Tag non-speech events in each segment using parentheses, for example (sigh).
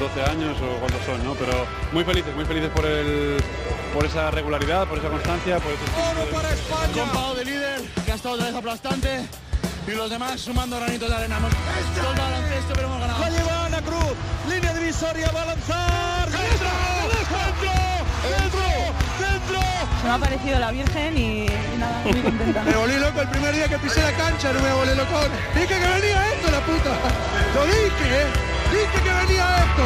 12 años o cuántos son, ¿no? Pero muy felices, muy felices por el por esa regularidad, por esa constancia, por ese ¡Oro para España! Con de líder, que ha estado otra vez aplastante y los demás sumando granitos de arena. Hemos todo el baloncesto, pero hemos ganado. La lleva Ana Cruz, línea divisoria, va a lanzar. ¡Dentro! ¡Dentro! ¡Dentro! ¡Dentro! Se me ha parecido la Virgen y, y nada, muy (laughs) contenta. Me volví loco el primer día que pisé la cancha, no me volví loco. Dije que venía esto, la puta. Lo dije, ¿eh? Venía esto.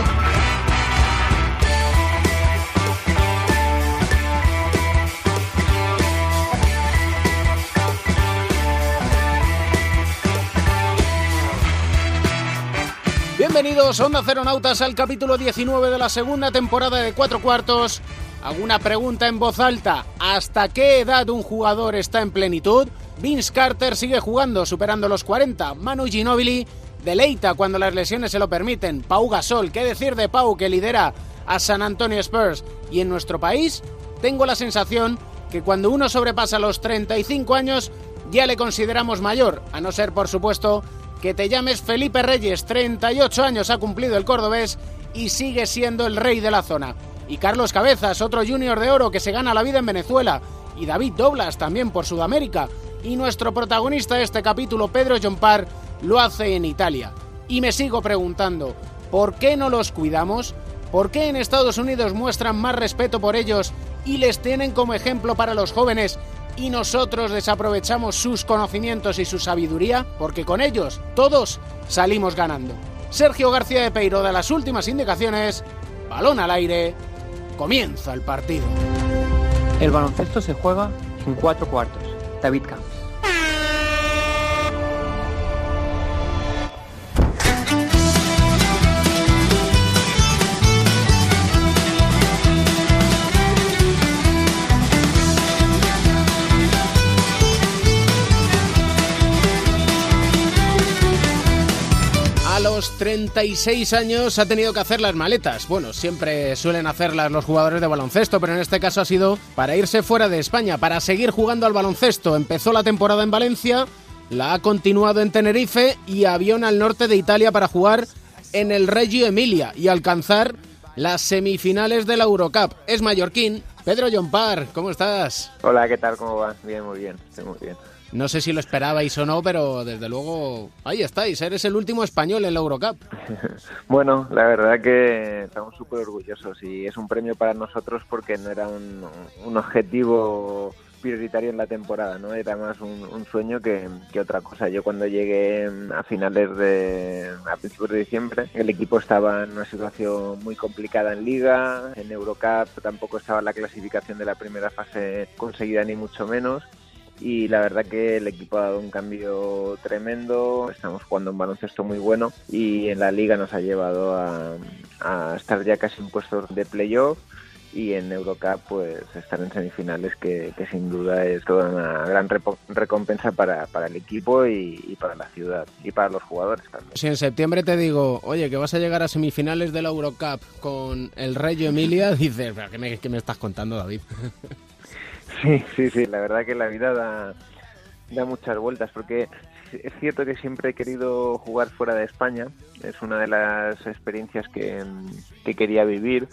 Bienvenidos, Onda Ceronautas, al capítulo 19 de la segunda temporada de Cuatro Cuartos. Hago una pregunta en voz alta. ¿Hasta qué edad un jugador está en plenitud? Vince Carter sigue jugando, superando los 40. Manu Ginobili deleita cuando las lesiones se lo permiten. Pau Gasol, ¿qué decir de Pau que lidera a San Antonio Spurs? Y en nuestro país, tengo la sensación que cuando uno sobrepasa los 35 años ya le consideramos mayor, a no ser, por supuesto, que te llames Felipe Reyes, 38 años ha cumplido el cordobés y sigue siendo el rey de la zona. Y Carlos Cabezas, otro junior de oro que se gana la vida en Venezuela. Y David Doblas también por Sudamérica. Y nuestro protagonista de este capítulo, Pedro Jompar, lo hace en Italia. Y me sigo preguntando, ¿por qué no los cuidamos? ¿Por qué en Estados Unidos muestran más respeto por ellos y les tienen como ejemplo para los jóvenes y nosotros desaprovechamos sus conocimientos y su sabiduría? Porque con ellos todos salimos ganando. Sergio García de Peiro de las últimas indicaciones, balón al aire, comienza el partido. El baloncesto se juega en cuatro cuartos. David Camps. 36 años ha tenido que hacer las maletas. Bueno, siempre suelen hacerlas los jugadores de baloncesto, pero en este caso ha sido para irse fuera de España, para seguir jugando al baloncesto. Empezó la temporada en Valencia, la ha continuado en Tenerife y avión al norte de Italia para jugar en el Reggio Emilia y alcanzar las semifinales de la Eurocup. Es mallorquín. Pedro Jompar, ¿cómo estás? Hola, ¿qué tal? ¿Cómo va? Bien, muy bien, muy bien. No sé si lo esperabais o no, pero desde luego ahí estáis. Eres el último español en la Eurocup. (laughs) bueno, la verdad que estamos súper orgullosos y es un premio para nosotros porque no era un, objetivo prioritario en la temporada, ¿no? Era más un, un sueño que, que, otra cosa. Yo cuando llegué a finales de... a principios de diciembre, el equipo estaba en una situación muy complicada en Liga, en Eurocup tampoco estaba la clasificación de la primera fase conseguida ni mucho menos y la verdad que el equipo ha dado un cambio tremendo, estamos jugando un baloncesto muy bueno y en la liga nos ha llevado a, estar ya casi en puestos de playoff y en Eurocup pues estar en semifinales que, sin duda es toda una gran recompensa para, para el equipo y, y, para la ciudad y para los jugadores también. Si en septiembre te digo, oye, que vas a llegar a semifinales de la Eurocup con el Reggio Emilia, (laughs) dices, ¿qué me, qué me estás contando David? (laughs) Sí, sí, sí, la verdad que la vida da, da muchas vueltas porque es cierto que siempre he querido jugar fuera de España, es una de las experiencias que, que quería vivir,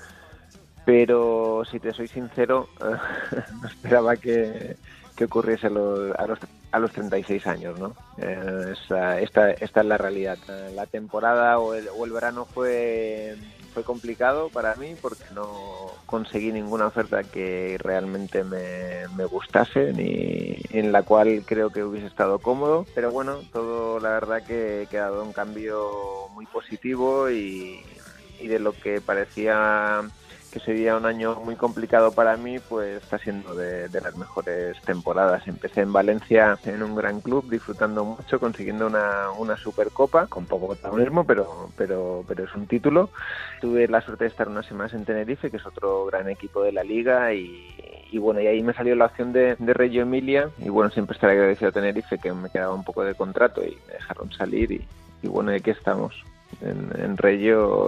pero si te soy sincero, (laughs) no esperaba que, que ocurriese a los, a, los, a los 36 años, ¿no? Eh, esta, esta, esta es la realidad. La temporada o el, o el verano fue fue complicado para mí porque no conseguí ninguna oferta que realmente me, gustase ni en la cual creo que hubiese estado cómodo. Pero bueno, todo la verdad que, que ha dado un cambio muy positivo y de lo que parecía que sería un año muy complicado para mí, pues está siendo de, de, las mejores temporadas. Empecé en Valencia en un gran club, disfrutando mucho, consiguiendo una, una supercopa, con poco protagonismo, pero, pero, pero es un título. Tuve la suerte de estar unas semanas en Tenerife, que es otro gran equipo de la liga, y, y bueno, y ahí me salió la opción de, de Reggio Emilia, y bueno, siempre estaré agradecido a Tenerife, que me quedaba un poco de contrato y me dejaron salir, y, y bueno, y aquí estamos. En, en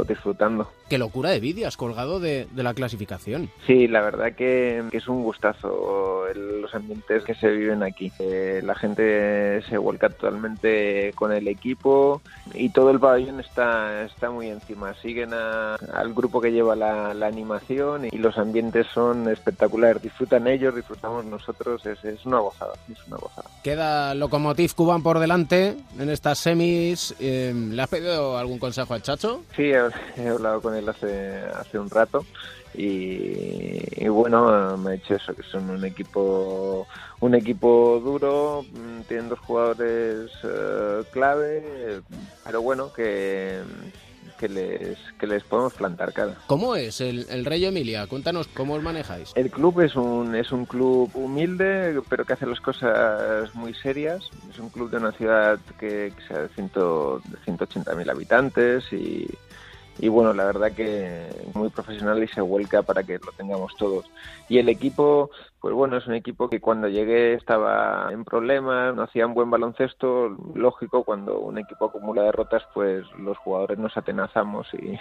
disfrutando. Qué locura de vídeo has colgado de, de la clasificación. Sí, la verdad que, que es un gustazo el- los ambientes que se viven aquí. Eh, la gente se vuelca totalmente con el equipo y todo el pabellón está, está muy encima. Siguen a- al grupo que lleva la, la animación y los ambientes son espectaculares. Disfrutan ellos, disfrutamos nosotros. Es, es una gozada, es una gozada. Queda Lokomotiv Cuban por delante en estas semis. Eh, ¿Le has pedido algún consejo al Chacho? Sí, he, hablado con él hace, hace un rato y, y bueno, me ha dicho eso, que son un equipo un equipo duro, mm, tienen dos jugadores eh, clave, pero bueno, que, que, les, que les podemos plantar cara. ¿Cómo es el, el Rey Emilia? Cuéntanos cómo os manejáis. El club es un, es un club humilde, pero que hace las cosas muy serias. Es un club de una ciudad que, que sea de, ciento- de 180.000 habitantes y, y bueno, la verdad que muy profesional y se vuelca para que lo tengamos todos. Y el equipo, pues bueno, es un equipo que cuando llegué estaba en problemas, no hacían buen baloncesto, lógico, cuando un equipo acumula derrotas, pues los jugadores nos atenazamos y,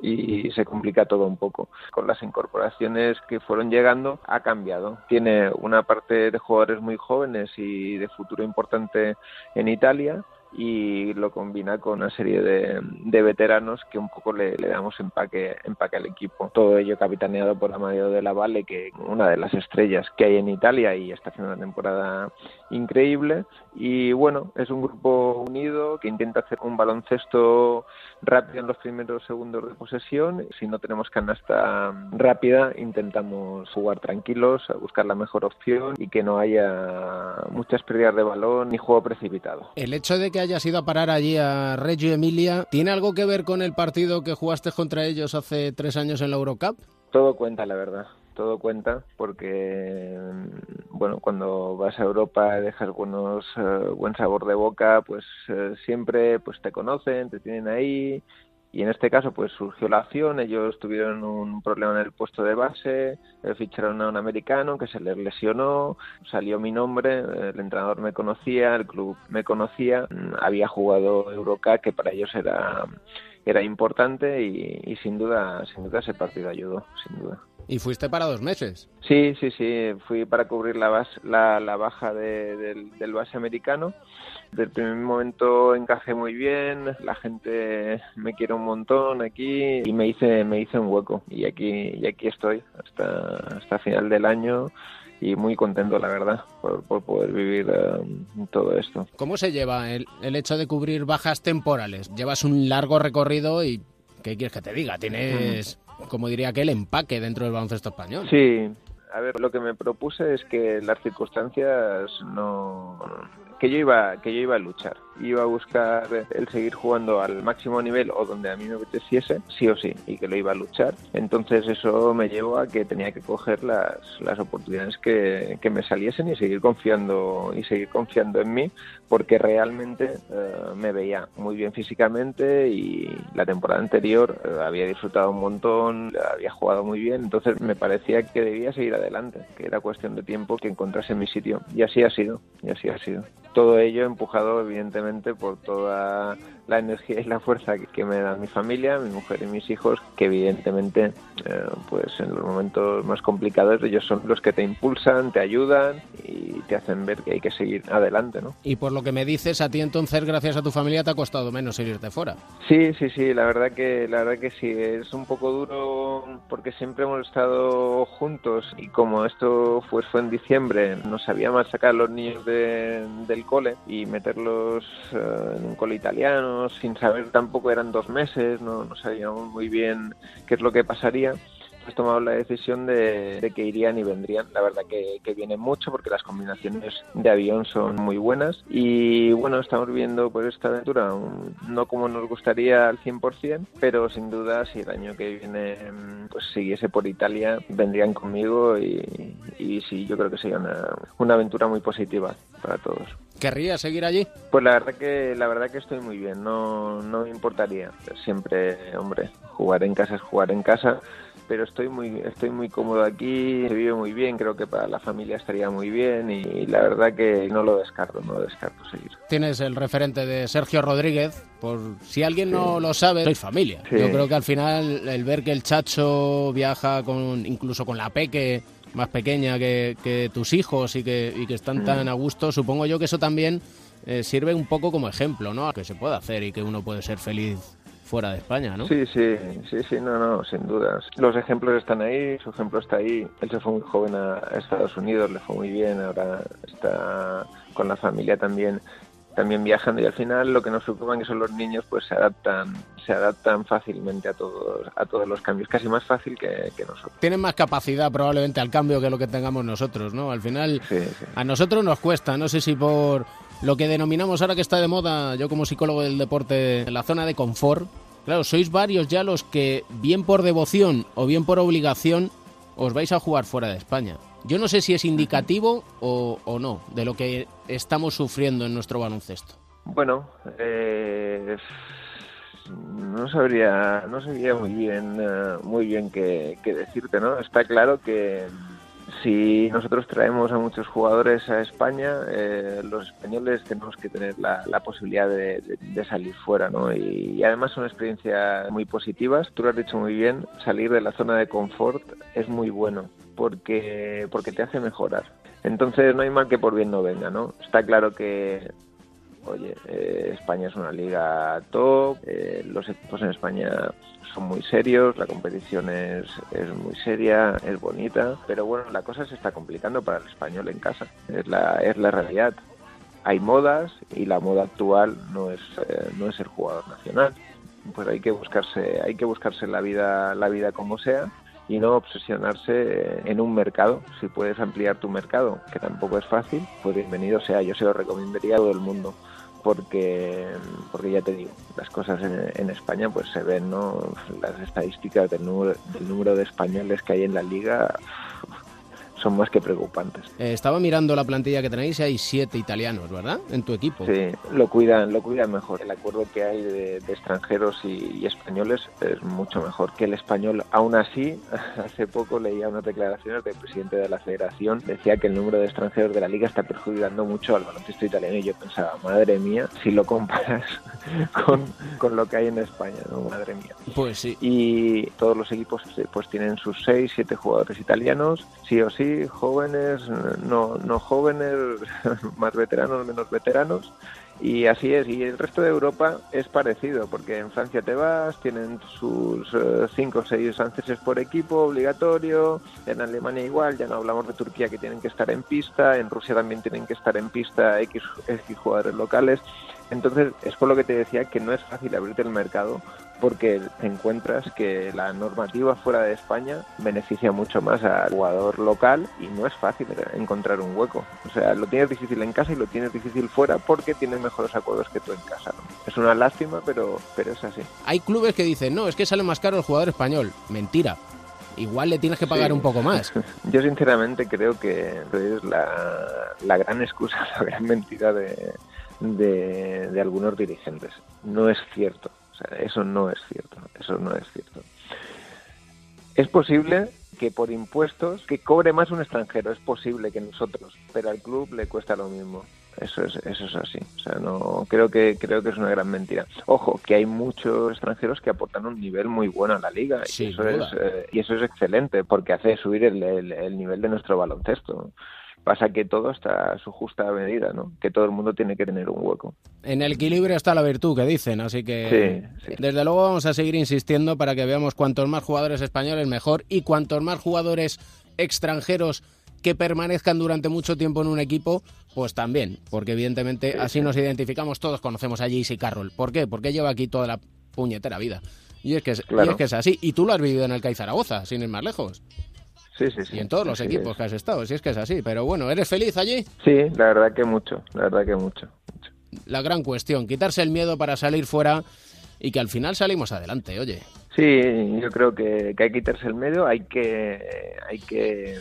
(laughs) y se complica todo un poco. Con las incorporaciones que fueron llegando ha cambiado. Tiene una parte de jugadores muy jóvenes y de futuro importante en Italia y lo combina con una serie de, de veteranos que un poco le, le damos empaque, empaque al equipo. Todo ello capitaneado por Amadeo de la Valle, que una de las estrellas que hay en Italia y está haciendo una temporada increíble. Y bueno, es un grupo unido que intenta hacer un baloncesto rápido en los primeros segundos de posesión. Si no tenemos canasta rápida, intentamos jugar tranquilos, buscar la mejor opción y que no haya muchas pérdidas de balón ni juego precipitado. El hecho de que hayas ido a parar allí a Reggio Emilia, ¿tiene algo que ver con el partido que jugaste contra ellos hace tres años en la Eurocup? Todo cuenta, la verdad. Todo cuenta porque, mm, bueno, cuando vas a Europa dejas buenos, eh, buen sabor de boca, pues eh, siempre pues te conocen, te tienen ahí y en este caso pues surgió la acción, ellos tuvieron un problema en el puesto de base, eh, ficharon a un americano que se les lesionó, salió mi nombre, el entrenador me conocía, el club me conocía, había jugado Eurocup que para ellos era era importante y, y sin duda sin duda ese partido ayudó, sin duda. Y fuiste para dos meses. Sí, sí, sí, fui para cubrir la, base, la, la baja de- del, del base americano. Del primer momento encajé muy bien, la gente me quiere un montón aquí y me hice, me hice un hueco y aquí, y aquí estoy hasta, hasta final del año y muy contento la verdad por, por poder vivir eh, todo esto. ¿Cómo se lleva el, el hecho de cubrir bajas temporales? Llevas un largo recorrido y ¿qué quieres que te diga? Tienes, como diría aquel, empaque dentro del baloncesto español. Sí, a ver, lo que me propuse es que las circunstancias no que yo iba que yo iba a luchar, iba a buscar el seguir jugando al máximo nivel o donde a mí me apeteciese, sí o sí, y que lo iba a luchar. Entonces eso me llevó a que tenía que coger las, las oportunidades que, que me saliesen y seguir confiando y seguir confiando en mí, porque realmente eh, me veía muy bien físicamente y la temporada anterior eh, había disfrutado un montón, había jugado muy bien, entonces me parecía que debía seguir adelante, que era cuestión de tiempo que encontrase mi sitio. Y así ha sido, y así ha sido. Todo ello empujado evidentemente por toda la energía y la fuerza que, me da mi familia, mi mujer y mis hijos, que evidentemente eh, pues en los momentos más complicados ellos son los que te impulsan, te ayudan y te hacen ver que hay que seguir adelante, ¿no? Y por lo que me dices, a ti entonces, gracias a tu familia, te ha costado menos irte fuera. Sí, sí, sí, la verdad que la verdad que sí, es un poco duro porque siempre hemos estado juntos y como esto pues fue en diciembre, nos sabía más sacar a los niños de- del cole y meterlos eh, en un cole italiano sin saber tampoco eran dos meses, no, no sabíamos muy bien qué es lo que pasaría. Hemos tomado la decisión de, de que irían y vendrían. La verdad que, que mucho porque las combinaciones de avión son muy buenas. Y bueno, estamos viviendo pues esta aventura no como nos gustaría al 100%, pero sin duda si el año que viene mm, pues siguiese por Italia, vendrían conmigo y, y sí, yo creo que sería una, una aventura muy positiva para todos. ¿Querrías seguir allí? Pues la verdad que la verdad que estoy muy bien, no, no me importaría. Siempre, hombre, jugar en casa es jugar en casa, pero estoy muy estoy muy cómodo aquí, se vive muy bien, creo que para la familia estaría muy bien y la verdad que no lo descarto, no lo descarto seguir. Tienes el referente de Sergio Rodríguez, por si alguien no lo sabe, sois familia. Yo creo que al final el ver que el Chacho viaja con incluso con la Peque más pequeña que, tus hijos y que, y que están tan a gusto, supongo yo que eso también eh, sirve un poco como ejemplo, ¿no? Que se puede hacer y que uno puede ser feliz fuera de España, ¿no? Sí, sí, sí, sí, no, no, sin dudas. Los ejemplos están ahí, su ejemplo está ahí. Él se fue muy joven a Estados Unidos, le fue muy bien, ahora está con la familia también también viajando y al final lo que nos preocupa que son los niños pues se adaptan se adaptan fácilmente a todos a todos los cambios casi más fácil que, nosotros tienen más capacidad probablemente al cambio que lo que tengamos nosotros no al final a nosotros nos cuesta no sé si por lo que denominamos ahora que está de moda, yo como psicólogo del deporte, la zona de confort. Claro, sois varios ya los que, bien por devoción o bien por obligación, os vais a jugar fuera de España. Yo no sé si es indicativo o, no de lo que estamos sufriendo en nuestro baloncesto. Bueno, eh, no sabría, no sabría muy bien, eh, muy bien qué, qué decirte, ¿no? Está claro que si nosotros traemos a muchos jugadores a España, eh, los españoles tenemos que tener la, posibilidad de, salir fuera, ¿no? Y, además son experiencias muy positivas. Tú lo has dicho muy bien, salir de la zona de confort es muy bueno porque, porque te hace mejorar. Entonces no hay mal que por bien no venga, ¿no? Está claro que oye, eh, España es una liga top, eh, los equipos en España son muy serios, la competición es, es muy seria, es bonita, pero bueno, la cosa se está complicando para el español en casa, es la, es la realidad. Hay modas y la moda actual no es, eh, no es el jugador nacional. Pues hay que buscarse, hay que buscarse la vida, la vida como sea y no obsesionarse en un mercado. Si puedes ampliar tu mercado, que tampoco es fácil, pues bienvenido sea. Yo se lo recomendaría a todo el mundo porque porque ya te digo las cosas en, España pues se ven no las estadísticas del número, del número de españoles que hay en la liga son más que preocupantes. Eh, estaba mirando la plantilla que tenéis y hay siete italianos, ¿verdad? En tu equipo. Sí, lo cuidan, lo cuidan mejor. El acuerdo que hay de, extranjeros y, españoles es mucho mejor que el español. Aún así, (laughs) hace poco leía unas declaraciones del presidente de la federación, decía que el número de extranjeros de la liga está perjudicando mucho al baloncesto italiano y yo pensaba, madre mía, si lo comparas (laughs) con, con lo que hay en España, ¿no? Madre mía. Pues sí. Y todos los equipos pues tienen sus seis, siete jugadores italianos, sí o sí jóvenes, no, no jóvenes, (laughs) más veteranos, menos veteranos. Y así es, y el resto de Europa es parecido, porque en Francia te vas, tienen sus 5 o 6 franceses por equipo obligatorio, en Alemania igual, ya no hablamos de Turquía que tienen que estar en pista, en Rusia también tienen que estar en pista X, X jugadores locales. Entonces, es por lo que te decía que no es fácil abrirte el mercado porque te encuentras que la normativa fuera de España beneficia mucho más al jugador local y no es fácil encontrar un hueco. O sea, lo tienes difícil en casa y lo tienes difícil fuera porque tienes mejores acuerdos que tú en casa. Es una lástima, pero, pero es así. Hay clubes que dicen, no, es que sale más caro el jugador español. Mentira igual le tienes que pagar un poco más. (laughs) Yo sinceramente creo que es la, la gran excusa, (laughs) la gran mentira de, de, algunos dirigentes. No es cierto. Eso no es cierto. Eso no es cierto. Es posible que por impuestos que cobre más un extranjero, es posible que nosotros, pero al club le cuesta lo mismo. Eso es, eso es así. O sea, no creo que creo que es una gran mentira. Ojo, que hay muchos extranjeros que aportan un nivel muy bueno a la liga y, eso es, eh, y eso es excelente porque hace subir el, el nivel de nuestro baloncesto. Pasa que todo está a su justa medida, ¿no? Que todo el mundo tiene que tener un hueco. En el equilibrio está la virtud, que dicen, así que desde luego vamos a seguir insistiendo para que veamos cuantos más jugadores españoles mejor y cuantos más jugadores extranjeros que permanezcan durante mucho tiempo en un equipo, pues también, porque evidentemente así nos identificamos todos, conocemos a JC Carroll. ¿Por qué? Porque lleva aquí toda la puñetera vida. Y es que es, y es, que es así. Y tú lo has vivido en el CAI Zaragoza, sin ir más lejos. Sí, sí, sí. Y en todos los equipos que has estado, si es que es así. Pero bueno, ¿eres feliz allí? Sí, la verdad que mucho, la verdad que mucho. La gran cuestión, quitarse el miedo para salir fuera y que al final salimos adelante, oye. Sí, yo creo que, hay que quitarse el miedo, hay que, hay que,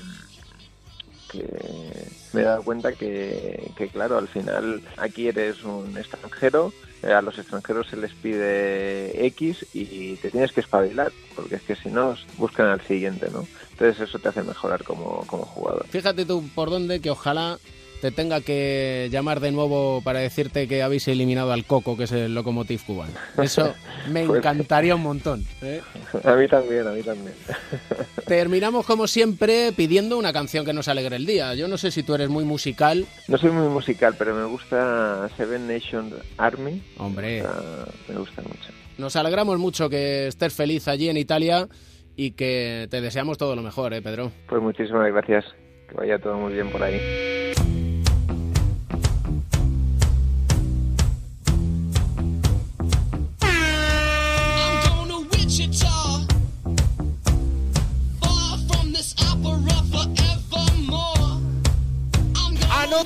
me he dado cuenta que, que, claro, al final aquí eres un extranjero a los extranjeros se les pide X y te tienes que espabilar, porque es que si no, buscan al siguiente, ¿no? Entonces eso te hace mejorar como, como jugador. Fíjate tú por dónde que ojalá te tenga que llamar de nuevo para decirte que habéis eliminado al Coco, que es el Locomotiv cubano. Eso (laughs) me Pues- encantaría un montón. ¿eh? A mí también, a mí también. (laughs) Terminamos como siempre pidiendo una canción que nos alegre el día. Yo no sé si tú eres muy musical. No soy muy musical, pero me gusta Seven Nation Army. Hombre, Ah, me gusta mucho. nos alegramos mucho que estés feliz allí en Italia y que te deseamos todo lo mejor, ¿eh, Pedro? Pues muchísimas gracias. Que vaya todo muy bien por ahí.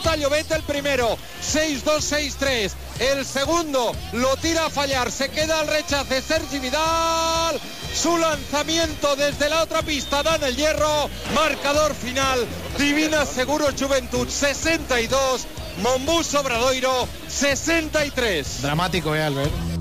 Anota Llobet el primero, 6-2-6-3. El segundo lo tira a fallar, se queda al rechace Sergi Vidal. Su lanzamiento desde la otra pista da en el hierro. Marcador final, Divina Seguros Juventud 62, Mombús Obradoiro 63. Dramático, ¿eh, Albert?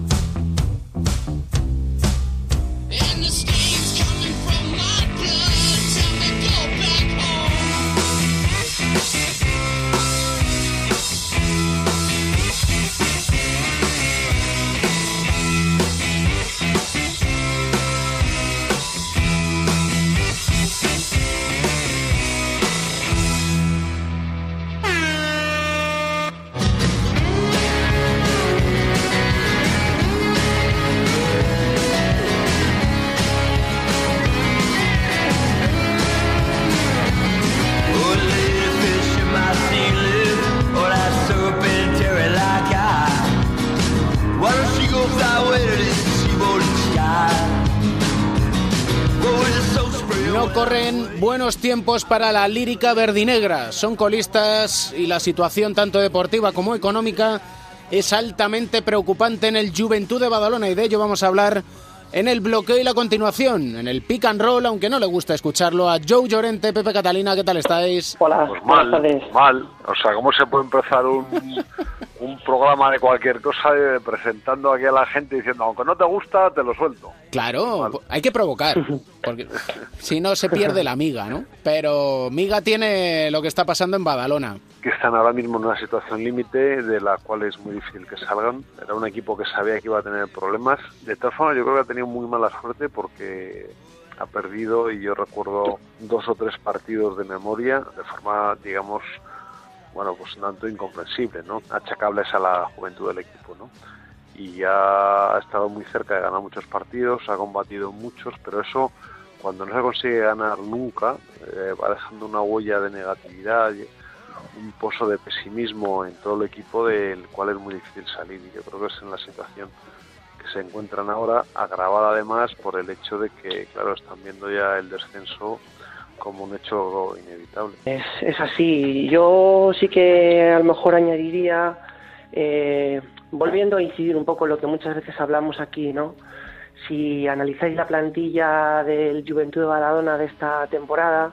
Buenos tiempos para la lírica verdinegra. Son colistas y la situación tanto deportiva como económica es altamente preocupante en el Juventud de Badalona y de ello vamos a hablar en el bloqueo y la continuación, en el pick and roll, aunque no le gusta escucharlo, a Joe Llorente, Pepe Catalina, ¿qué tal estáis? Hola, Pues mal, mal. O sea, ¿cómo se puede empezar un, un programa de cualquier cosa eh, presentando aquí a la gente diciendo, aunque no te gusta, te lo suelto? Claro, hay que provocar, porque (laughs) si no se pierde la miga, ¿no? Pero miga tiene lo que está pasando en Badalona. Que están ahora mismo en una situación límite de la cual es muy difícil que salgan. Era un equipo que sabía que iba a tener problemas. De todas formas, yo creo que ha tenido muy mala suerte porque ha perdido, y yo recuerdo dos o tres partidos de memoria, de forma, digamos, bueno, pues un tanto incomprensible, ¿no? Achacables a la juventud del equipo, ¿no? Y ha estado muy cerca de ganar muchos partidos, ha combatido muchos, pero eso, cuando no se consigue ganar nunca, eh, va dejando una huella de negatividad, un pozo de pesimismo en todo el equipo del cual es muy difícil salir. Y yo creo que es en la situación que se encuentran ahora, agravada además por el hecho de que, claro, están viendo ya el descenso como un hecho inevitable. Es, es así. Yo sí que a lo mejor añadiría, eh, volviendo a incidir un poco en lo que muchas veces hablamos aquí, ¿no? Si analizáis la plantilla del Juventud de Badalona de esta temporada,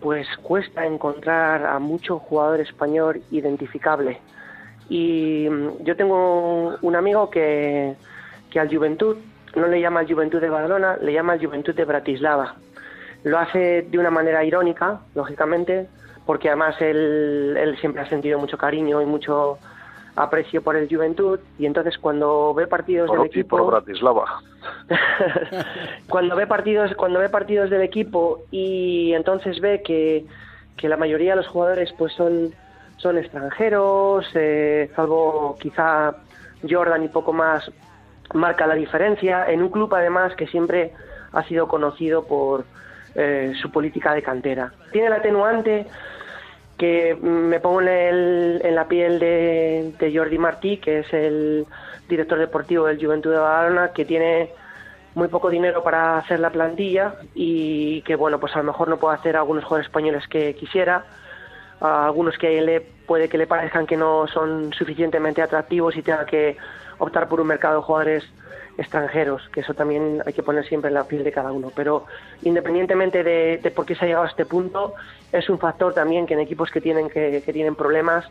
pues cuesta encontrar a mucho jugador español identificable. Y mm, yo tengo un amigo que, que al Juventud no le llama al Juventud de Badalona, le llama al Juventud de Bratislava. Lo hace de una manera irónica, lógicamente, porque además él, él siempre ha sentido mucho cariño y mucho aprecio por el Juventud y entonces cuando ve partidos del Por, y equipo por Bratislava. (laughs) (laughs) cuando ve partidos cuando ve partidos del equipo y entonces ve que, que la mayoría de los jugadores pues son son extranjeros eh, salvo quizá Jordan y poco más marca la diferencia en un club además que siempre ha sido conocido por eh, su política de cantera. Tiene el atenuante que me pongo en, el- en la piel de, de Jordi Martí, que es el director deportivo del Juventud de Badalona, que tiene muy poco dinero para hacer la plantilla y que, bueno, pues a lo mejor no puede hacer algunos jugadores españoles que quisiera, a algunos que le puede que le parezcan que no son suficientemente atractivos y tenga que optar por un mercado de jugadores extranjeros, que eso también hay que poner siempre en la piel de cada uno. Pero independientemente de, de por qué se ha llegado a este punto, es un factor también que en equipos que tienen que, que tienen problemas,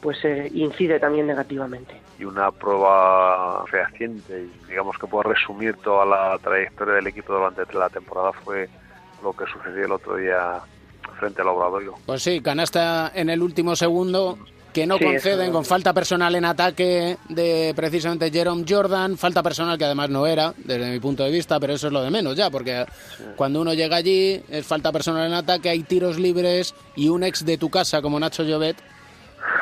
pues eh, incide también negativamente. y una prueba fehaciente y digamos que puede resumir toda la trayectoria del equipo durante la temporada fue lo que sucedió el otro día frente al Obradoiro. Pues sí, canasta en el último segundo que no Sí, conceden con falta personal en ataque de precisamente Jerome Jordan, falta personal que además no era, desde mi punto de vista, pero eso es lo de menos ya, porque cuando uno llega allí es falta personal en ataque, hay tiros libres y un ex de tu casa como Nacho Llobet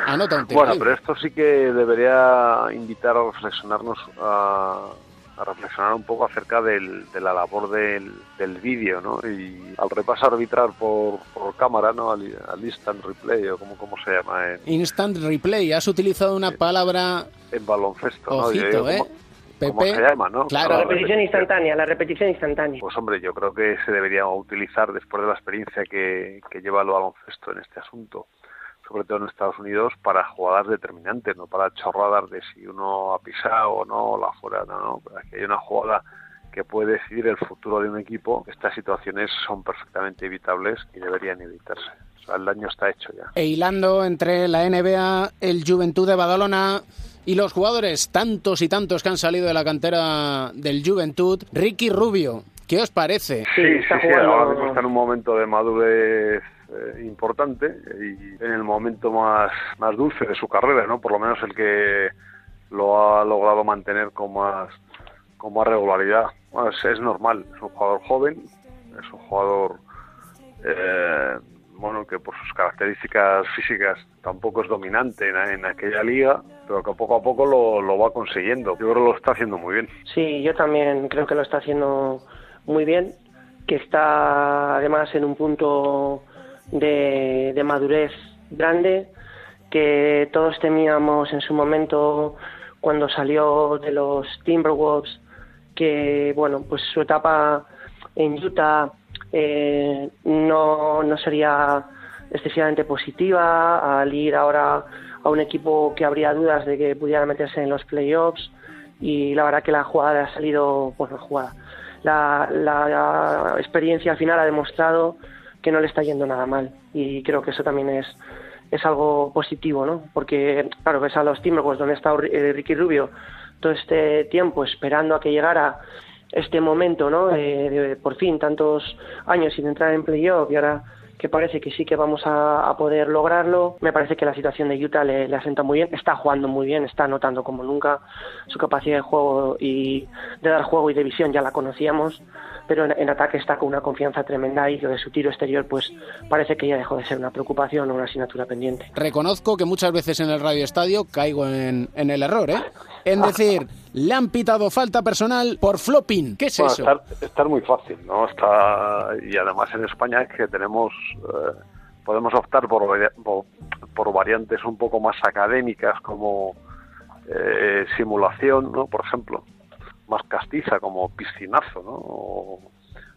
anota un tiro Bueno, libre. pero esto sí que debería invitar a reflexionarnos, a, a reflexionar un poco acerca del- de la labor del, del vídeo, ¿no? Y al repaso arbitrar por, por cámara, ¿no? Al, al instant replay o como, como se llama en, Instant replay, has utilizado una palabra en baloncesto, ¿no? Yo ojito, digo, ¿eh? ¿cómo- Pepe, cómo se llama, no? Claro. La repetición instantánea, la repetición instantánea. Pues hombre, yo creo que se debería utilizar después de la experiencia que, que lleva el baloncesto en este asunto, sobre todo en Estados Unidos, para jugadas determinantes, no para chorradas de si uno ha pisado o no, la fuera, no, no, pero que hay una jugada que puede decidir el futuro de un equipo, estas situaciones son perfectamente evitables y deberían evitarse. O sea, el daño está hecho ya. e hilando entre la NBA, el Juventud de Badalona y los jugadores, tantos y tantos que han salido de la cantera del Juventud, Ricky Rubio, ¿qué os parece? Sí, sí, sí, ahora mismo está en un momento de madurez eh, importante y en el momento más, más dulce de su carrera, ¿no? Por lo menos el que lo ha logrado mantener con más, con más regularidad. Bueno, es, es normal, es un jugador joven, es un jugador, eh, bueno, que por sus características físicas tampoco es dominante en, en aquella liga, pero que poco a poco lo, lo va consiguiendo. Yo creo que lo está haciendo muy bien. Sí, yo también creo que lo está haciendo muy bien, que está además en un punto de, de madurez grande, que todos temíamos en su momento cuando salió de los Timberwolves, que bueno, pues su etapa en Utah eh, no, no sería excesivamente positiva al ir ahora a un equipo que habría dudas de que pudiera meterse en los playoffs y la verdad que la jugada ha salido, bueno, la jugada, la, la experiencia al final ha demostrado que no le está yendo nada mal y creo que eso también es es algo positivo, ¿no? Porque, claro, ves a los Timberwolves donde está eh, Ricky Rubio todo este tiempo esperando a que llegara este momento, ¿no? De, de por fin tantos años sin entrar en playoff y ahora que parece que sí que vamos a, a poder lograrlo. Me parece que la situación de Utah le, le asenta muy bien, está jugando muy bien, está anotando como nunca. Su capacidad de juego y de dar juego y de visión ya la conocíamos, pero en, en ataque está con una confianza tremenda y lo de su tiro exterior pues parece que ya dejó de ser una preocupación o una asignatura pendiente. Reconozco que muchas veces en el Radio Estadio caigo en, en el error, ¿eh? En decir, le han pitado falta personal por flopping. ¿Qué es Bueno, eso? Estar, estar muy fácil, ¿no? Está, y además en España es que tenemos, eh, podemos optar por, por variantes un poco más académicas como eh, simulación, ¿no? Por ejemplo, más castiza como piscinazo, ¿no? O,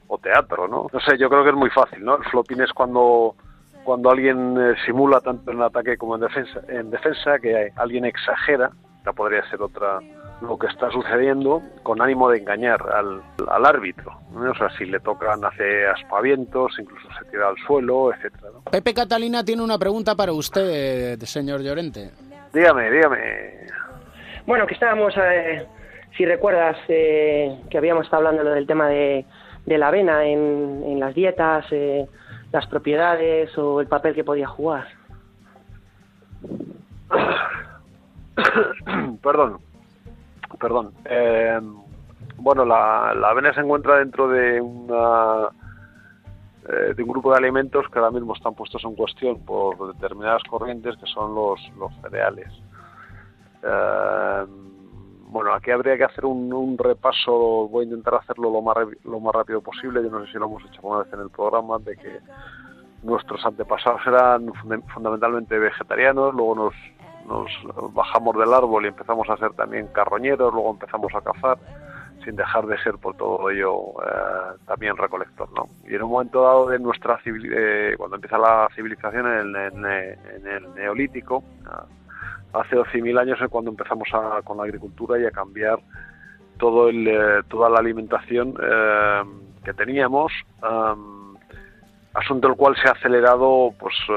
o teatro, ¿no? No sé, yo creo que es muy fácil, ¿no? El flopping es cuando cuando alguien eh, simula tanto en ataque como en defensa, en defensa que alguien exagera, esta podría ser otra lo que está sucediendo con ánimo de engañar al, al árbitro. ¿no? O sea, si le tocan hace aspavientos, incluso se tira al suelo, etcétera. ¿no? Pepe Catalina tiene una pregunta para usted, señor Llorente. Dígame, dígame. Bueno, que estábamos, eh, si recuerdas, eh, que habíamos estado hablando del tema de, de la avena en, en las dietas, eh, las propiedades o el papel que podía jugar. (coughs) perdón, perdón. Eh, bueno, la, la avena se encuentra dentro de una eh, de un grupo de alimentos que ahora mismo están puestos en cuestión por determinadas corrientes que son los, los cereales. Eh, bueno, aquí habría que hacer un, repaso, voy a intentar hacerlo lo más, lo más rápido posible, yo no sé si lo hemos hecho alguna vez en el programa, de que nuestros antepasados eran funda- fundamentalmente vegetarianos, luego nos, nos bajamos del árbol y empezamos a ser también carroñeros, luego empezamos a cazar, sin dejar de ser por todo ello eh, también recolector, ¿no? Y en un momento dado de nuestra civil, eh, cuando empieza la civilización en, el- en, en el neolítico, ah, hace 12.000 años es cuando empezamos a- con la agricultura y a cambiar todo el, eh, toda la alimentación eh, que teníamos, am, asunto el cual se ha acelerado pues eh,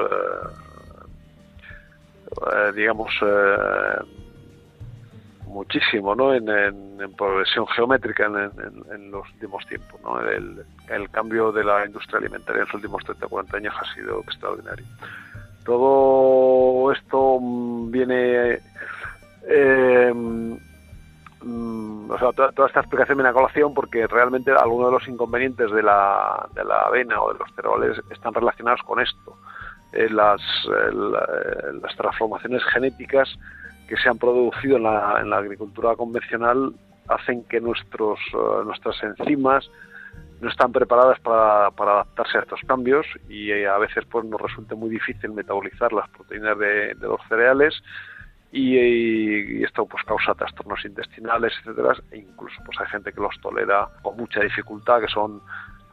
eh, digamos, muchísimo ¿no? en, progresión geométrica en los últimos tiempos. ¿no? El, el cambio de la industria alimentaria en los últimos 30 o 40 años ha sido extraordinario. Todo esto mm, viene... eh, mm, o sea, toda, esta explicación viene a colación porque realmente algunos de los inconvenientes de la, de la avena o de los cereales están relacionados con esto. Eh, las, eh, la- las transformaciones genéticas que se han producido en la, en la agricultura convencional hacen que nuestros, nuestras enzimas no están preparadas para, para adaptarse a estos cambios y eh, a veces pues nos resulta muy difícil metabolizar las proteínas de, de los cereales y, y esto pues causa trastornos intestinales, etcétera, e incluso pues hay gente que los tolera con mucha dificultad, que son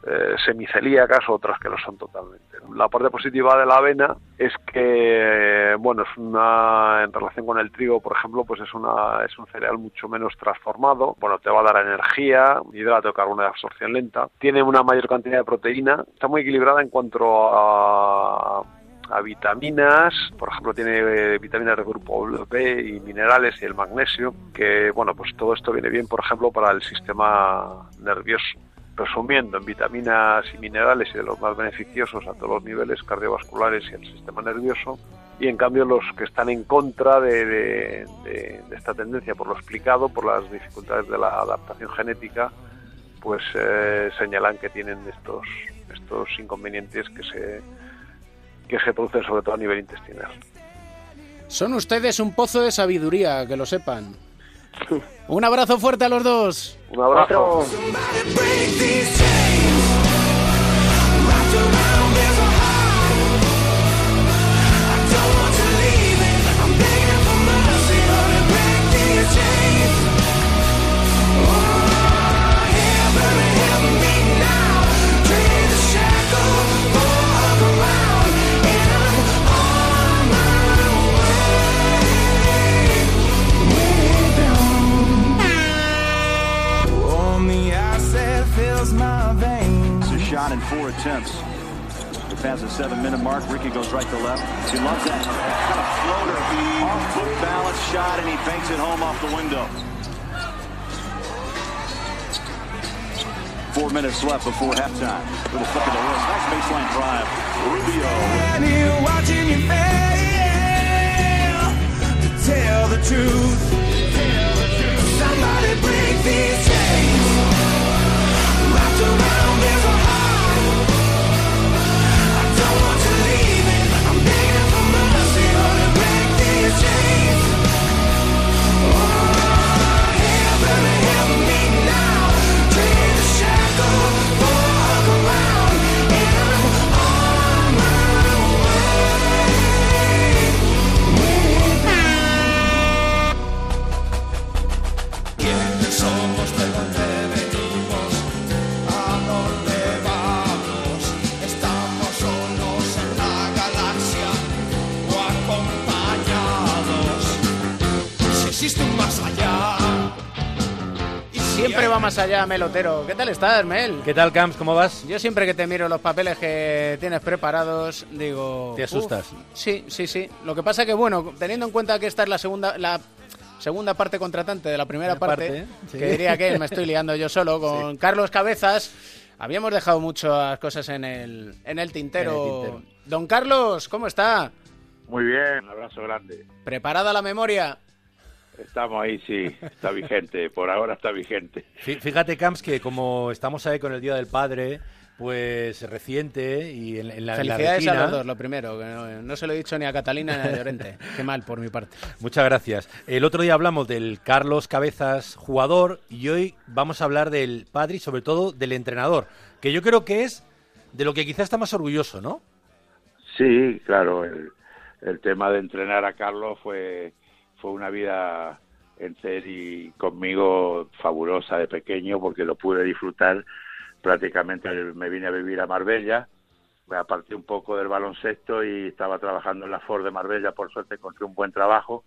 eh, semicelíacas, otras que lo son totalmente. La parte positiva de la avena es que, bueno, es una, en relación con el trigo, por ejemplo, pues es una, es un cereal mucho menos transformado, bueno, te va a dar energía, hidrato carbono de absorción lenta, tiene una mayor cantidad de proteína, está muy equilibrada en cuanto a a vitaminas, por ejemplo tiene eh, vitaminas del grupo B y minerales y el magnesio, que bueno, pues todo esto viene bien, por ejemplo, para el sistema nervioso. Resumiendo, en vitaminas y minerales y de los más beneficiosos a todos los niveles cardiovasculares y el sistema nervioso, y en cambio los que están en contra de, esta tendencia, por lo explicado, por las dificultades de la adaptación genética, pues eh, señalan que tienen estos, estos inconvenientes que se, que se producen sobre todo a nivel intestinal. Son ustedes un pozo de sabiduría, que lo sepan. Un abrazo fuerte a los dos. Un abrazo. Attempts. We're past the seven-minute mark. Ricky goes right to left. He loves that kind of floater, off-foot balance shot, and he banks it home off the window. Four minutes left before halftime. Little flick of the wrist. Nice baseline drive. Rubio. And you're watching you fail to tell the truth. Somebody break these existe un más allá. Siempre va más allá, Melotero. ¿Qué tal estás, Mel? ¿Qué tal, Camps? ¿Cómo vas? Yo siempre que te miro los papeles que tienes preparados, digo... ¿Te asustas? "Uf". sí, sí, sí. Lo que pasa que, bueno, teniendo en cuenta que esta es la segunda... La segunda parte contratante de la primera La parte, parte, sí. que diría que me estoy liando yo solo (laughs) con Carlos Cabezas. Habíamos dejado muchas cosas en el, en el tintero. En el tintero. Don Carlos, ¿cómo está? Muy bien, un abrazo grande. ¿Preparada la memoria? Estamos ahí, sí, está vigente, por ahora está vigente. Fí- Fíjate, Camps, que como estamos ahí con el Día del Padre, pues reciente y en, en la, en la Felicidades a los dos, lo primero. Que no, no se lo he dicho ni a Catalina ni a Llorente. (laughs) Qué mal por mi parte. Muchas gracias. El otro día hablamos del Carlos Cabezas jugador y hoy vamos a hablar del padre y sobre todo del entrenador, que yo creo que es de lo que quizás está más orgulloso, ¿no? Sí, claro, el, el tema de entrenar a Carlos fue, fue una vida en y conmigo fabulosa de pequeño porque lo pude disfrutar prácticamente. Me vine a vivir a Marbella, me aparté un poco del baloncesto y estaba trabajando en la Ford de Marbella, por suerte encontré un buen trabajo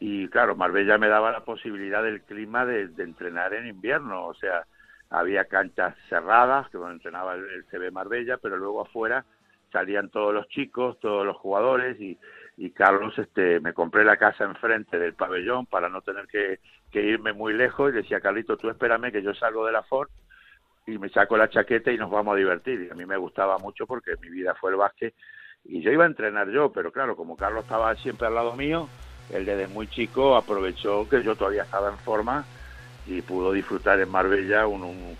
y claro, Marbella me daba la posibilidad del clima de, de entrenar en invierno, o sea, había canchas cerradas, que bueno, entrenaba el CB Marbella, pero luego afuera salían todos los chicos, todos los jugadores y, y Carlos este me compré la casa enfrente del pabellón para no tener que, irme muy lejos y decía Carlito tú espérame que yo salgo de la Ford y me saco la chaqueta y nos vamos a divertir y a mí me gustaba mucho porque mi vida fue el básquet y yo iba a entrenar yo pero claro como Carlos estaba siempre al lado mío él desde muy chico aprovechó que yo todavía estaba en forma y pudo disfrutar en Marbella un-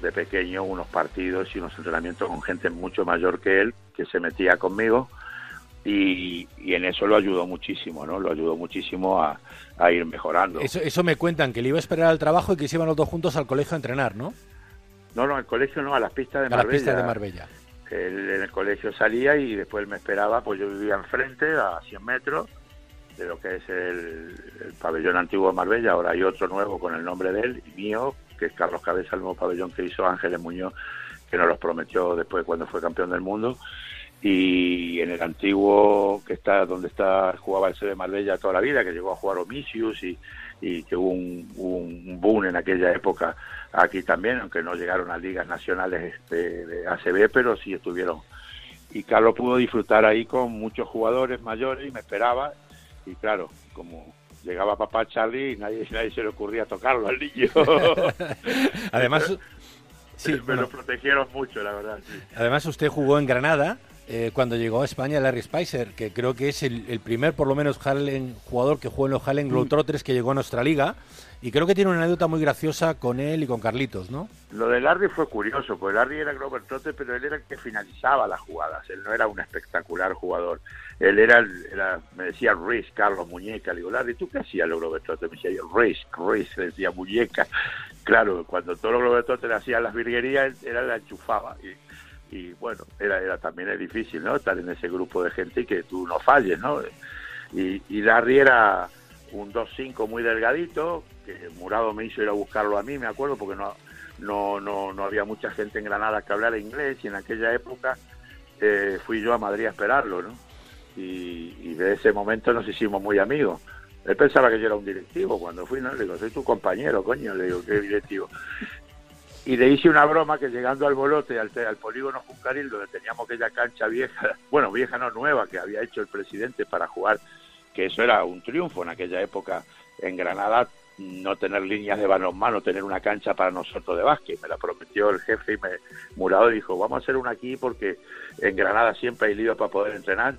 de pequeño unos partidos y unos entrenamientos con gente mucho mayor que él que se metía conmigo y, y en eso lo ayudó muchísimo, ¿no? Lo ayudó muchísimo a, a ir mejorando. Eso, eso me cuentan, que le iba a esperar al trabajo y que se iban los dos juntos al colegio a entrenar, ¿no? No, no, el colegio no, a las pistas de A las Marbella. pistas de Marbella. Él en el colegio salía y después él me esperaba, pues yo vivía enfrente, a 100 metros, de lo que es el, el pabellón antiguo de Marbella. Ahora hay otro nuevo con el nombre de él y mío, que es Carlos Cabeza, el nuevo pabellón que hizo Ángeles Muñoz, que nos los prometió después cuando fue campeón del mundo. Y en el antiguo, que está donde está jugaba el C de Marbella toda la vida, que llegó a jugar Omisius y, y que hubo un, un boom en aquella época aquí también, aunque no llegaron a ligas nacionales este, de ACB, pero sí estuvieron. Y Carlos pudo disfrutar ahí con muchos jugadores mayores y me esperaba. Y claro, como llegaba papá Charlie, nadie, (laughs) nadie se le ocurría tocarlo al niño. (laughs) Además, (laughs) sí, me bueno. lo protegieron mucho, la verdad. sí. Además, usted jugó en Granada eh, cuando llegó a España Larry Spicer, que creo que es el, el primer, por lo menos, Harlem, jugador que jugó en los Harlem Globetrotters que llegó a nuestra liga. Y creo que tiene una anécdota muy graciosa con él y con Carlitos, ¿no? Lo de Larry fue curioso, porque Larry era Glover Trotter, pero él era el que finalizaba las jugadas. Él no era un espectacular jugador. Él era, era me decía Riz, Carlos Muñeca. Le digo, Larry, ¿tú qué hacías los Glover Trotter? Me decía yo, Riz, Riz, le decía Muñeca. Claro, cuando todos los Glover Trotter hacían las virguerías, él, él la enchufaba. Y, y bueno, era, era también es difícil, ¿no? Estar en ese grupo de gente y que tú no falles, ¿no? Y, y Larry era un 2-5 muy delgadito, que Murado me hizo ir a buscarlo a mí, me acuerdo, porque no, no, no, no había mucha gente en Granada que hablara inglés y en aquella época eh, fui yo a Madrid a esperarlo, ¿no? Y, y de ese momento nos hicimos muy amigos. Él pensaba que yo era un directivo cuando fui, ¿no? Le digo, soy tu compañero, coño, le digo, qué directivo. Y le hice una broma que llegando al bolote, al, al polígono Juncaril, donde teníamos aquella cancha vieja, (laughs) bueno, vieja no nueva, que había hecho el presidente para jugar, que eso era un triunfo en aquella época en Granada, no tener líneas de balonmano, tener una cancha para nosotros de básquet. Me la prometió el jefe y me Murado dijo, vamos a hacer una aquí porque en Granada siempre hay lío para poder entrenar.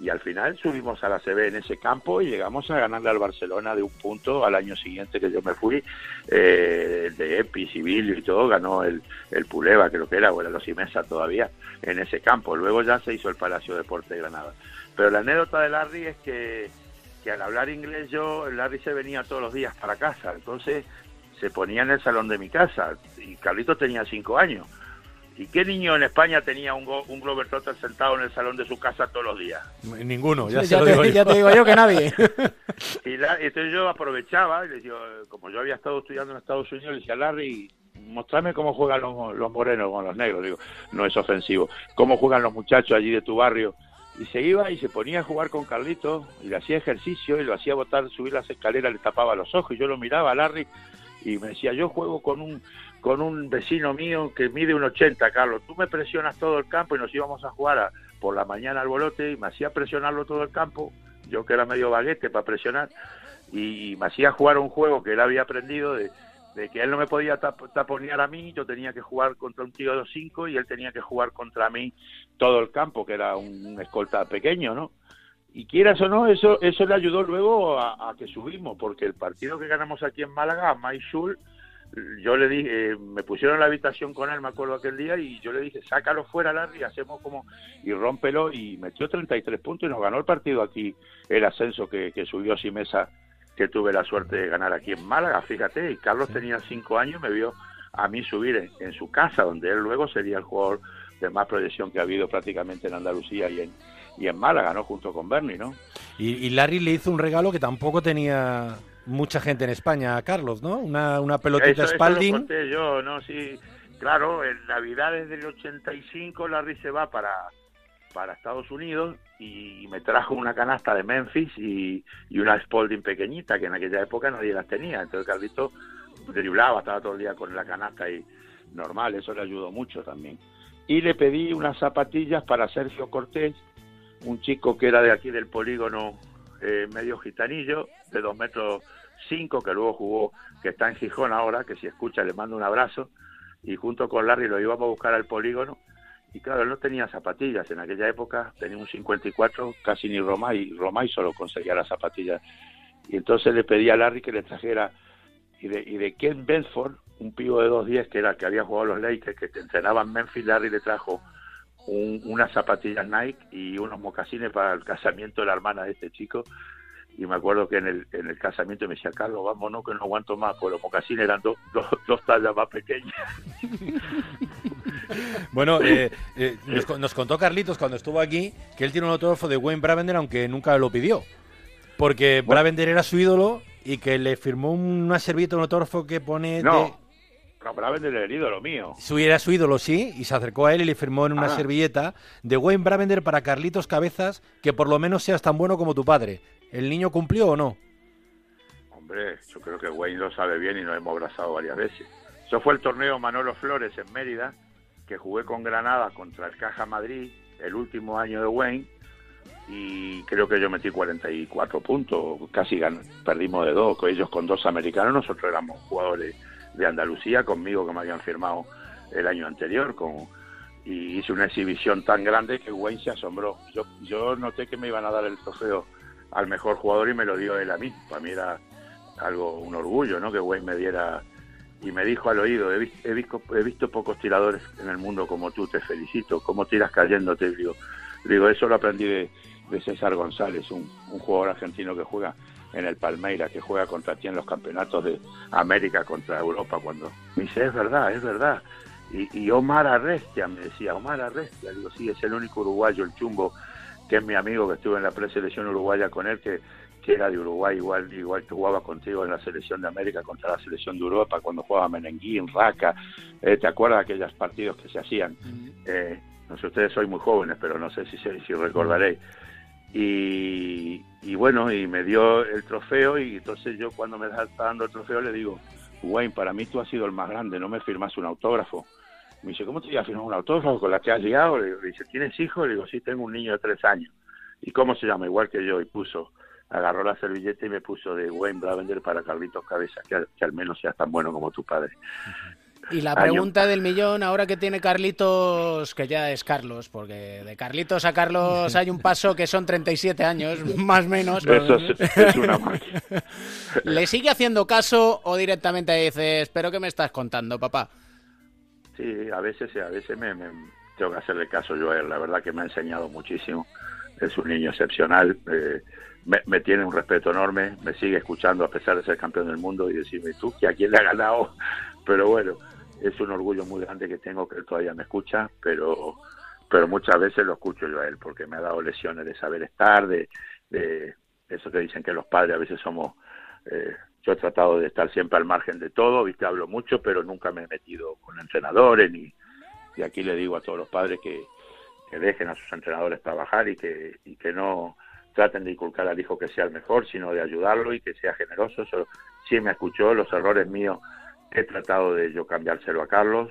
Y al final subimos a la CB en ese campo y llegamos a ganarle al Barcelona de un punto al año siguiente que yo me fui, eh, de Epi, Sibilio y todo, ganó el, el Puleva, creo que era, o era los Imesa todavía, en ese campo. Luego ya se hizo el Palacio Deporte de Granada. Pero la anécdota de Larry es que, que al hablar inglés yo, Larry se venía todos los días para casa, entonces se ponía en el salón de mi casa y Carlitos tenía cinco años. ¿Y qué niño en España tenía un, go- un Glover Trotter sentado en el salón de su casa todos los días? Ninguno, ya, Ya se lo te- digo yo. ya te digo yo que nadie. (laughs) Y la- entonces yo aprovechaba y le digo, eh, como yo había estado estudiando en Estados Unidos, le decía, Larry, mostrame cómo juegan los, los morenos con los negros. Digo, no es ofensivo. ¿Cómo juegan los muchachos allí de tu barrio? Y se iba y se ponía a jugar con Carlitos y le hacía ejercicio y lo hacía botar, subir las escaleras, le tapaba los ojos y yo lo miraba a Larry y me decía, yo juego con un con un vecino mío que mide un 80, Carlos, tú me presionas todo el campo y nos íbamos a jugar a- por la mañana al bolote y me hacía presionarlo todo el campo, yo que era medio baguete para presionar, y me hacía jugar un juego que él había aprendido de, que él no me podía tap- taponear a mí, yo tenía que jugar contra un tío de 5 y él tenía que jugar contra mí todo el campo, que era un escolta pequeño, ¿no? Y quieras o no, eso eso le ayudó luego a, a que subimos, porque el partido que ganamos aquí en Málaga, a Maisul, yo le dije, eh, me pusieron en la habitación con él, me acuerdo aquel día, y yo le dije, sácalo fuera, Larry, hacemos como, y rómpelo, y metió 33 puntos y nos ganó el partido aquí, el ascenso que, que subió Simesa, que tuve la suerte de ganar aquí en Málaga, fíjate, y Carlos tenía cinco años, me vio a mí subir en, en su casa, donde él luego sería el jugador de más proyección que ha habido prácticamente en Andalucía y en, y en Málaga, ¿no? Junto con Bernie, ¿no? Y, y Larry le hizo un regalo que tampoco tenía mucha gente en España a Carlos, ¿no? Una, una pelotita Eso- eso lo Spalding. conté yo, ¿no? Sí, claro, en Navidades del 85 Larry se va para, para Estados Unidos y me trajo una canasta de Memphis y, y una Spalding pequeñita, que en aquella época nadie las tenía. Entonces Carlito driblaba, estaba todo el día con la canasta y normal, eso le ayudó mucho también. Y le pedí unas zapatillas para Sergio Cortés, un chico que era de aquí del polígono, eh, medio gitanillo, de dos metros cinco, que luego jugó, que está en Gijón ahora, que si escucha le mando un abrazo, y junto con Larry lo íbamos a buscar al polígono, y claro, él no tenía zapatillas, en aquella época tenía un 54, casi ni Romay, Romay solo conseguía las zapatillas, y entonces le pedí a Larry que le trajera, y de, y de Ken Bedford, un pivo de 2'10 que era que había jugado los Lakers, que entrenaba en Memphis, Larry le trajo un- unas zapatillas Nike y unos mocasines para el casamiento de la hermana de este chico. Y me acuerdo que en el, en el casamiento me decía, Carlos, vámonos que no aguanto más, pues los mocasines eran dos, dos, dos tallas más pequeñas. (laughs) Bueno, eh, eh, nos, co- nos contó Carlitos cuando estuvo aquí que él tiene un autógrafo de Wayne Bravender, aunque nunca lo pidió. Porque Bravender era su ídolo y que le firmó una servilleta, un autógrafo que pone No, no, para vender el ídolo mío. Su, era su ídolo, sí, y se acercó a él y le firmó en una Ah. servilleta de Wayne Bravender para Carlitos Cabezas, que por lo menos seas tan bueno como tu padre. ¿El niño cumplió o no? Hombre, yo creo que Wayne lo sabe bien y nos hemos abrazado varias veces. Eso fue el torneo Manolo Flores en Mérida, que jugué con Granada contra el Caja Madrid, el último año de Wayne, y creo que yo metí 44 puntos, casi gan- perdimos de dos, con ellos con dos americanos, nosotros éramos jugadores de Andalucía, conmigo que me habían firmado el año anterior, con, y hice una exhibición tan grande que Wayne se asombró. Yo, yo noté que me iban a dar el trofeo al mejor jugador y me lo dio él a mí. Para mí era algo, un orgullo, ¿no? Que Wayne me diera y me dijo al oído, he, he visto, he visto pocos tiradores en el mundo como tú, te felicito, cómo tiras cayéndote, digo, digo eso lo aprendí de, de César González, un, un jugador argentino que juega en el Palmeiras, que juega contra ti en los campeonatos de América contra Europa, cuando me dice, es verdad, es verdad. Y, y Omar Arrestia me decía, Omar Arrestia, digo, sí, es el único uruguayo, el chumbo, que es mi amigo, que estuve en la preselección uruguaya con él, que, que era de Uruguay, igual, igual que jugaba contigo en la selección de América contra la selección de Europa, cuando jugaba Menenguín, Raca, eh, ¿te acuerdas de aquellos partidos que se hacían? Eh, no sé, ustedes sois muy jóvenes, pero no sé si, si recordaréis. Y, y bueno, y me dio el trofeo y entonces yo cuando me está dando el trofeo le digo, Wayne, para mí tú has sido el más grande, no me firmas un autógrafo. Me dice, ¿cómo te voy a firmar un autógrafo con la que has llegado? Le dice, ¿tienes hijos? Le digo, sí, tengo un niño de tres años. ¿Y cómo se llama? Igual que yo. Y puso, agarró la servilleta y me puso de Wayne Bravender para Carlitos Cabeza, que al menos seas tan bueno como tu padre. Y la Año. pregunta del millón, ahora que tiene Carlitos, que ya es Carlos, porque de Carlitos a Carlos hay un paso que son 37 años, (laughs) más o menos. Eso es- es una. (laughs) ¿Le sigue haciendo caso o directamente dices, pero qué me estás contando, papá? Sí, a veces, sí, a veces me, me- tengo que hacerle caso yo a él. La verdad que me ha enseñado muchísimo. Es un niño excepcional. eh, me, me tiene un respeto enorme. Me sigue escuchando a pesar de ser campeón del mundo y decirme, ¿tú que a quién le ha ganado? Pero bueno, es un orgullo muy grande que tengo que él todavía me escucha, pero pero muchas veces lo escucho yo a él porque me ha dado lesiones de saber estar, de, de eso que dicen que los padres a veces somos eh, yo he tratado de estar siempre al margen de todo, viste, hablo mucho, pero nunca me he metido con entrenadores ni y aquí le digo a todos los padres que, que dejen a sus entrenadores trabajar y que y que no traten de inculcar al hijo que sea el mejor, sino de ayudarlo y que sea generoso. Eso sí me escuchó, los errores míos he tratado de yo cambiárselo a Carlos,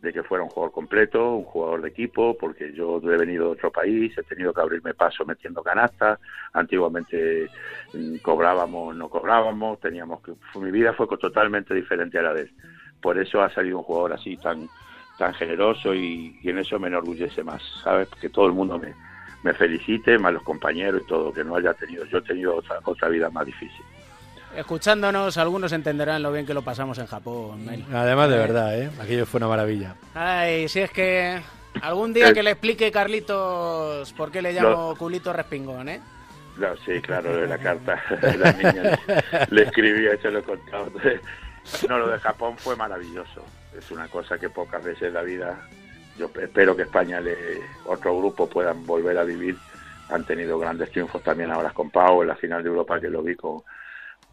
de que fuera un jugador completo, un jugador de equipo, porque yo he venido de otro país, he tenido que abrirme paso metiendo canastas, antiguamente mm, cobrábamos, no cobrábamos, teníamos que, mi vida fue totalmente diferente a la de él. Por eso ha salido un jugador así tan tan generoso y, y en eso me enorgullece más, ¿sabes? Que todo el mundo me, me felicite, más los compañeros y todo, que no haya tenido, yo he tenido otra, otra vida más difícil. Escuchándonos, algunos entenderán lo bien que lo pasamos en Japón. Mel. Además, de verdad, ¿eh? Aquello fue una maravilla. Ay, si es que algún día Eh. que le explique Carlitos por qué le llamo culito respingón, ¿eh? No, sí, claro, de la carta, (laughs) la niña le, le escribía y se lo he contado. (laughs) No, lo de Japón fue maravilloso. Es una cosa que pocas veces en la vida, yo espero que España, le, otro grupo puedan volver a vivir. Han tenido grandes triunfos también ahora con Pau en la final de Europa que lo vi con,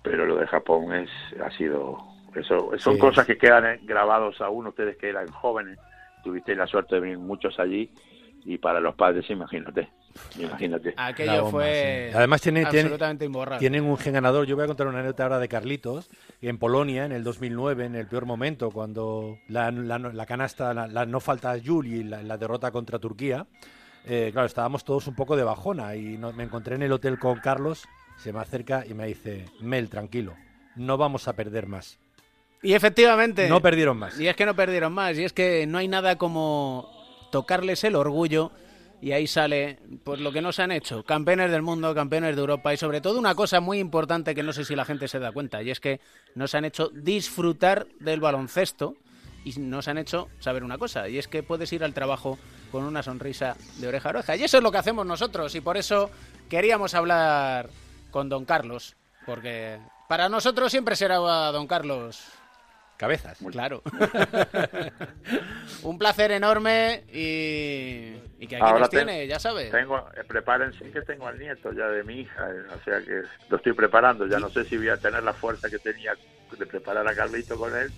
pero lo de Japón es ha sido eso son Sí. cosas que quedan eh, grabados aún ustedes que eran jóvenes tuvisteis la suerte de venir muchos allí y para los padres imagínate imagínate Aquello La bomba, fue sí. Además tiene, tiene- absolutamente imborrable. tienen un gen ganador. Yo voy a contar una anécdota ahora de Carlitos. En Polonia, en el 2009, en el peor momento, cuando la, la- la canasta, la, la no falta Juli, la, la derrota contra Turquía, eh, claro, estábamos todos un poco de bajona y no- me encontré en el hotel con Carlos, se me acerca y me dice, Mel, tranquilo, no vamos a perder más. Y efectivamente. No perdieron más. Y es que no perdieron más. Y es que no hay nada como tocarles el orgullo. Y ahí sale pues lo que nos han hecho. Campeones del mundo, campeones de Europa. Y sobre todo una cosa muy importante que no sé si la gente se da cuenta. Y es que nos han hecho disfrutar del baloncesto. Y nos han hecho saber una cosa. Y es que puedes ir al trabajo con una sonrisa de oreja a oreja. Y eso es lo que hacemos nosotros. Y por eso queríamos hablar con don Carlos. Porque para nosotros siempre será don Carlos Cabezas. Claro. (laughs) Un placer enorme y, y que aquí Ahora nos tiene, ya sabes. Tengo, eh, prepárense que tengo al nieto ya de mi hija, eh, o sea que lo estoy preparando. Ya no sé si voy a tener la fuerza que tenía de preparar a Carlito con él,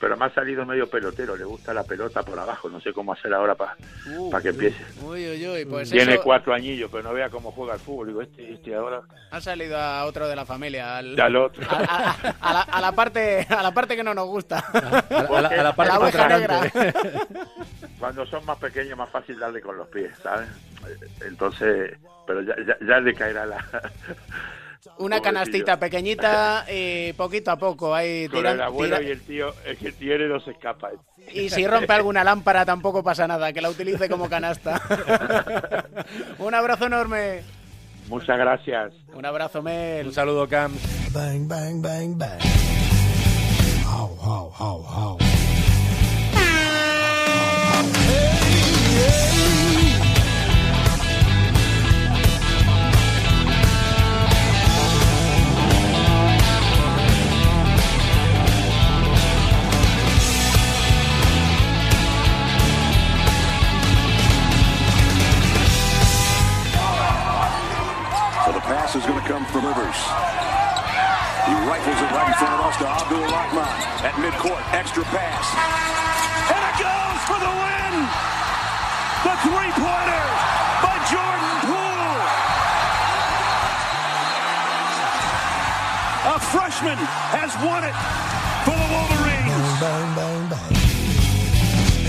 pero me ha salido medio pelotero, le gusta la pelota por abajo, no sé cómo hacer ahora para Uh, que empiece. Uy, uy, uy, pues Tiene eso cuatro añillos, pero no vea cómo juega el fútbol. Digo, este, este ahora. ha salido a otro de la familia, al, Ya al otro. a, a- a la, a la parte, a la parte que no nos gusta. A la, a la parte A la oveja contratante. negra. (laughs) Cuando son más pequeños, más fácil darle con los pies, ¿sabes? Entonces, pero ya, ya, ya le caerá la. Una canastita pequeñita (laughs) y poquito a poco ahí Con tiran- el abuelo y el tío, el que tiene no se escapa. Y si rompe alguna lámpara tampoco pasa nada, que la utilice como canasta. (laughs) Un abrazo enorme. Muchas gracias. Un abrazo, Mel. Un saludo, Cam. Bang, bang, bang, bang. How, how, how, how. So the pass is going to come from Rivers. He rifles it right in front of us to Abdul Rahman at midcourt. Extra pass. And it goes for the win! The three-pointer by Jordan Poole! A freshman has won it for the Wolverines! Bang, bang, bang.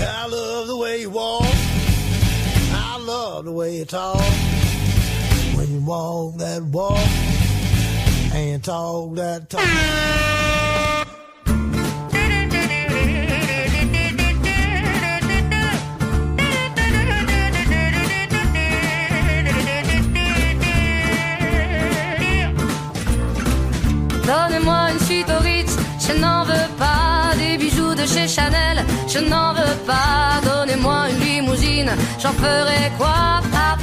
I love the way you walk. I love the way you talk. Donnez-moi une suite au Ritz, je n'en veux pas. Des bijoux de chez Chanel, je n'en veux pas. Donnez-moi une limousine, j'en ferai quoi? Pa,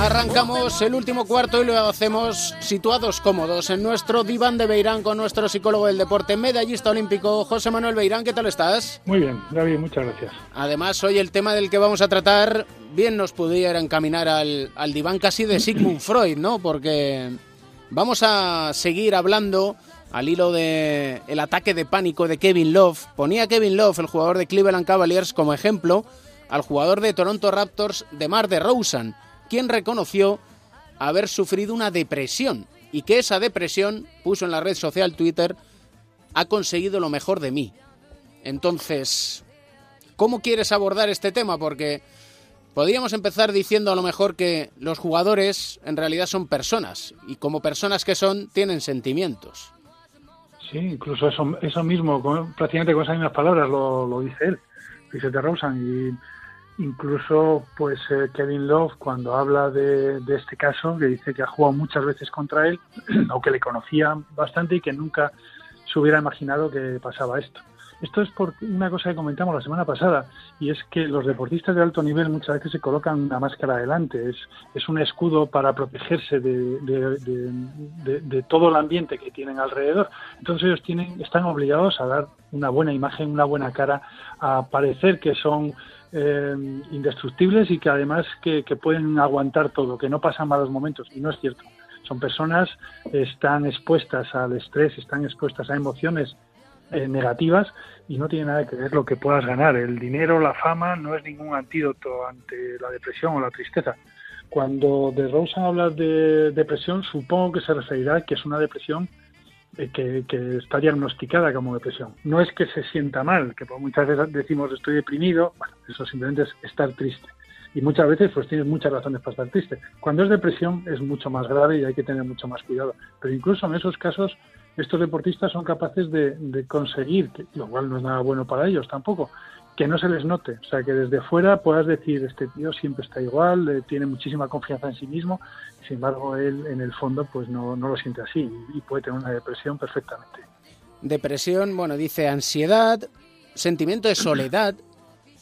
Arrancamos el último cuarto y lo hacemos situados cómodos en nuestro diván de Beirán con nuestro psicólogo del deporte, medallista olímpico José Manuel Beirán. ¿Qué tal estás? Muy bien, David, muchas gracias. Además, hoy el tema del que vamos a tratar bien nos pudiera encaminar al, al diván casi de Sigmund (clears throat) Freud, ¿no? Porque vamos a seguir hablando al hilo de el ataque de pánico de Kevin Love. Ponía Kevin Love, el jugador de Cleveland Cavaliers, como ejemplo al jugador de Toronto Raptors de Mar de Rosen, quien reconoció haber sufrido una depresión y que esa depresión, puso en la red social Twitter, ha conseguido lo mejor de mí. Entonces, ¿cómo quieres abordar este tema? Porque podríamos empezar diciendo a lo mejor que los jugadores en realidad son personas y como personas que son tienen sentimientos. Sí, incluso eso, eso mismo, prácticamente con esas mismas palabras lo, lo dice él, dice Rosen. Y incluso, pues eh, Kevin Love, cuando habla de, este caso, que dice que ha jugado muchas veces contra él, (clears throat) o que le conocía bastante y que nunca se hubiera imaginado que pasaba esto. Esto es por una cosa que comentamos la semana pasada, y es que los deportistas de alto nivel muchas veces se colocan una máscara adelante. Es, es un escudo para protegerse de- de- de todo el ambiente que tienen alrededor. Entonces ellos tienen, están obligados a dar una buena imagen, una buena cara, a parecer que son eh, indestructibles y que además que, pueden aguantar todo, que no pasan malos momentos. Y no es cierto. Son personas, están expuestas al estrés, están expuestas a emociones eh, negativas y no tiene nada que ver lo que puedas ganar. El dinero, la fama no es ningún antídoto ante la depresión o la tristeza. Cuando de Rosen habla de depresión, supongo que se referirá que es una depresión que, que está diagnosticada como depresión. No es que se sienta mal, que muchas veces decimos estoy deprimido, bueno, eso simplemente es estar triste. Y muchas veces pues tienes muchas razones para estar triste. Cuando es depresión es mucho más grave y hay que tener mucho más cuidado. Pero incluso en esos casos estos deportistas son capaces de, de conseguir, que, lo cual no es nada bueno para ellos tampoco, que no se les note. O sea, que desde fuera puedas decir, este tío siempre está igual, eh, tiene muchísima confianza en sí mismo, sin embargo, él en el fondo pues no, no lo siente así y puede tener una depresión perfectamente. Depresión, bueno, dice ansiedad, sentimiento de soledad,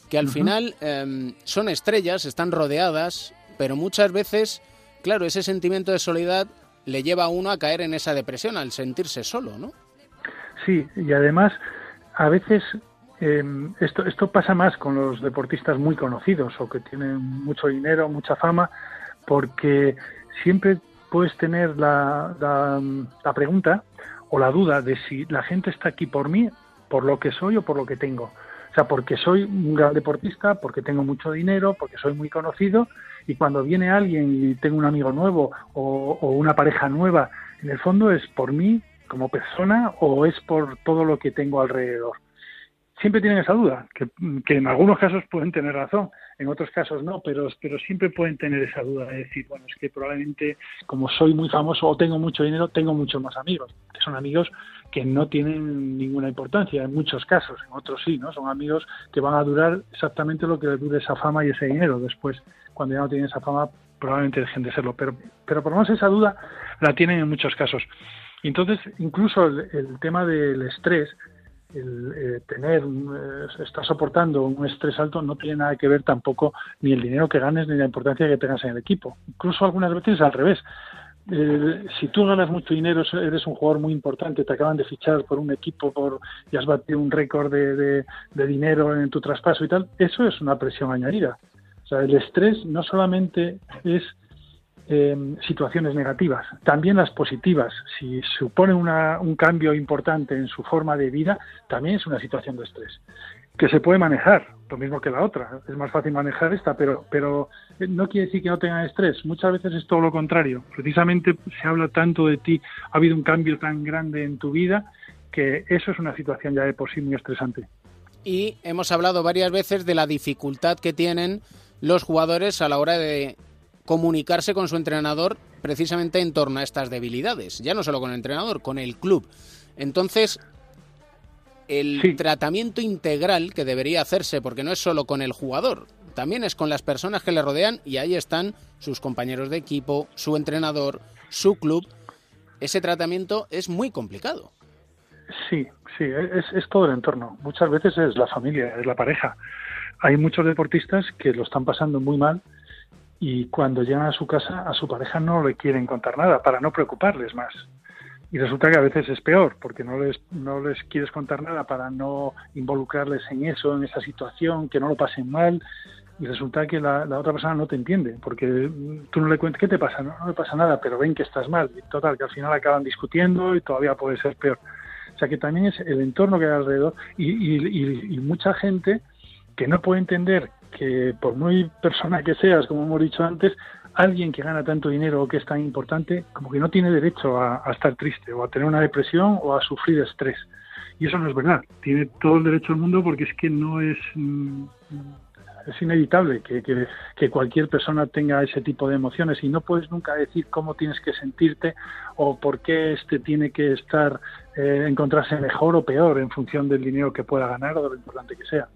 que al final em, son estrellas, están rodeadas, pero muchas veces, claro, ese sentimiento de soledad le lleva a uno a caer en esa depresión al sentirse solo, ¿no? Sí, y además, a veces eh, esto, esto pasa más con los deportistas muy conocidos o que tienen mucho dinero, mucha fama, porque siempre puedes tener la, la, pregunta o la duda de si la gente está aquí por mí, por lo que soy o por lo que tengo. O sea, porque soy un gran deportista, porque tengo mucho dinero, porque soy muy conocido, y cuando viene alguien y tengo un amigo nuevo o, o una pareja nueva, en el fondo es por mí como persona o es por todo lo que tengo alrededor. Siempre tienen esa duda, que, en algunos casos pueden tener razón, en otros casos no, pero, pero siempre pueden tener esa duda de decir, bueno, es que probablemente como soy muy famoso o tengo mucho dinero, tengo muchos más amigos, que son amigos que no tienen ninguna importancia en muchos casos, en otros sí, ¿no? Son amigos que van a durar exactamente lo que les dure esa fama y ese dinero. Después, cuando ya no tienen esa fama, probablemente dejen de serlo. Pero, pero por lo menos esa duda la tienen en muchos casos. Entonces, incluso el, el tema del estrés, el eh, tener, eh, estar soportando un estrés alto no tiene nada que ver tampoco ni el dinero que ganes ni la importancia que tengas en el equipo. Incluso algunas veces al revés. Si tú ganas mucho dinero, eres un jugador muy importante, te acaban de fichar por un equipo por, y has batido un récord de, de, de dinero en tu traspaso y tal, eso es una presión añadida. O sea, el estrés no solamente es eh, situaciones negativas, también las positivas. Si supone una, un cambio importante en su forma de vida, también es una situación de estrés que se puede manejar, lo mismo que la otra. Es más fácil manejar esta, pero, pero no quiere decir que no tengan estrés. Muchas veces es todo lo contrario. Precisamente se habla tanto de ti, ha habido un cambio tan grande en tu vida, que eso es una situación ya de por sí muy estresante. Y hemos hablado varias veces de la dificultad que tienen los jugadores a la hora de comunicarse con su entrenador precisamente en torno a estas debilidades. Ya no solo con el entrenador, con el club. Entonces, el tratamiento integral que debería hacerse, porque no es solo con el jugador, también es con las personas que le rodean y ahí están sus compañeros de equipo, su entrenador, su club. Ese tratamiento es muy complicado. Sí, sí, es, es todo el entorno. Muchas veces es la familia, es la pareja. Hay muchos deportistas que lo están pasando muy mal y cuando llegan a su casa a su pareja no le quieren contar nada para no preocuparles más. Y resulta que a veces es peor porque no les, no les quieres contar nada para no involucrarles en eso, en esa situación, que no lo pasen mal. Y resulta que la, la otra persona no te entiende porque tú no le cuentas qué te pasa, no, no le pasa nada, pero ven que estás mal. Y total, que al final acaban discutiendo y todavía puede ser peor. O sea que también es el entorno que hay alrededor y, y, y, y mucha gente que no puede entender que por muy persona que seas, como hemos dicho antes, alguien que gana tanto dinero o que es tan importante, como que no tiene derecho a, estar triste o a tener una depresión o a sufrir estrés. Y eso no es verdad. Tiene todo el derecho del mundo porque es que no es... Mm, es inevitable que, cualquier persona tenga ese tipo de emociones y no puedes nunca decir cómo tienes que sentirte o por qué este tiene que estar, eh, encontrarse mejor o peor en función del dinero que pueda ganar o de lo importante que sea.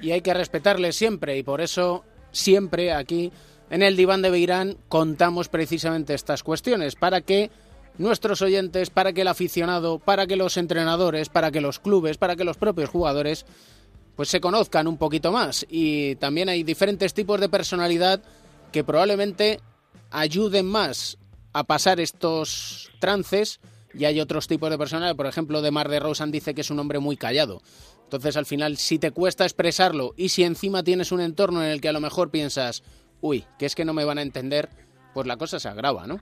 Y hay que respetarle siempre. Y por eso siempre aquí en el diván de Beirán contamos precisamente estas cuestiones para que nuestros oyentes, para que el aficionado, para que los entrenadores, para que los clubes, para que los propios jugadores pues se conozcan un poquito más. Y también hay diferentes tipos de personalidad que probablemente ayuden más a pasar estos trances y hay otros tipos de personalidad, por ejemplo, de Mar de Rosan dice que es un hombre muy callado. Entonces, al final, si te cuesta expresarlo y si encima tienes un entorno en el que a lo mejor piensas, uy, que es que no me van a entender, pues la cosa se agrava, ¿no?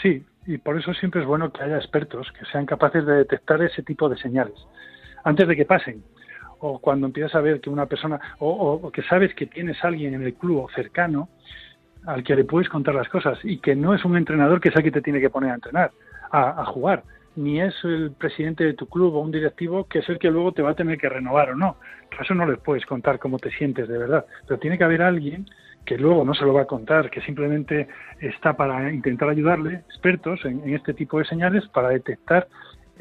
Sí, y por eso siempre es bueno que haya expertos que sean capaces de detectar ese tipo de señales antes de que pasen o cuando empiezas a ver que una persona, o, que sabes que tienes alguien en el club o cercano al que le puedes contar las cosas y que no es un entrenador que sabe que te tiene que poner a entrenar, a jugar, ni es el presidente de tu club o un directivo que es el que luego te va a tener que renovar o no. Eso no les puedes contar cómo te sientes de verdad, pero tiene que haber alguien que luego no se lo va a contar, que simplemente está para intentar ayudarle, expertos en, en este tipo de señales, para detectar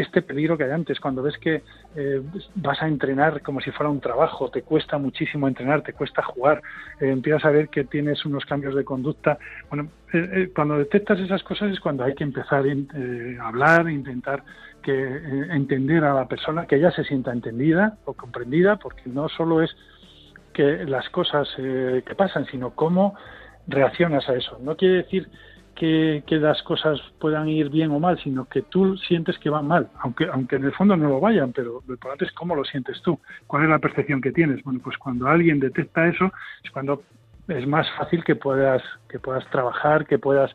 este peligro que hay antes, cuando ves que eh, vas a entrenar como si fuera un trabajo, te cuesta muchísimo entrenar, te cuesta jugar, eh, empiezas a ver que tienes unos cambios de conducta. Bueno, eh, cuando detectas esas cosas es cuando hay que empezar a hablar, intentar que entender a la persona, que ella se sienta entendida o comprendida, porque no solo es que las cosas que pasan, sino cómo reaccionas a eso. No quiere decir que, las cosas puedan ir bien o mal, sino que tú sientes que van mal, aunque, aunque en el fondo no lo vayan, pero lo importante es cómo lo sientes tú, cuál es la percepción que tienes. Bueno, pues cuando alguien detecta eso, es cuando es más fácil que puedas, que puedas trabajar, que puedas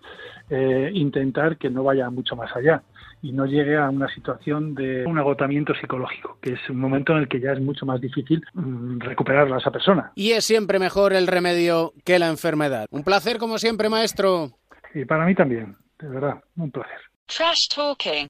eh, intentar que no vaya mucho más allá y no llegue a una situación de un agotamiento psicológico, que es un momento en el que ya es mucho más difícil mm, recuperarla a esa persona. Y es siempre mejor el remedio que la enfermedad. Un placer como siempre, maestro. Y para mí también, de verdad, un placer. Trash talking.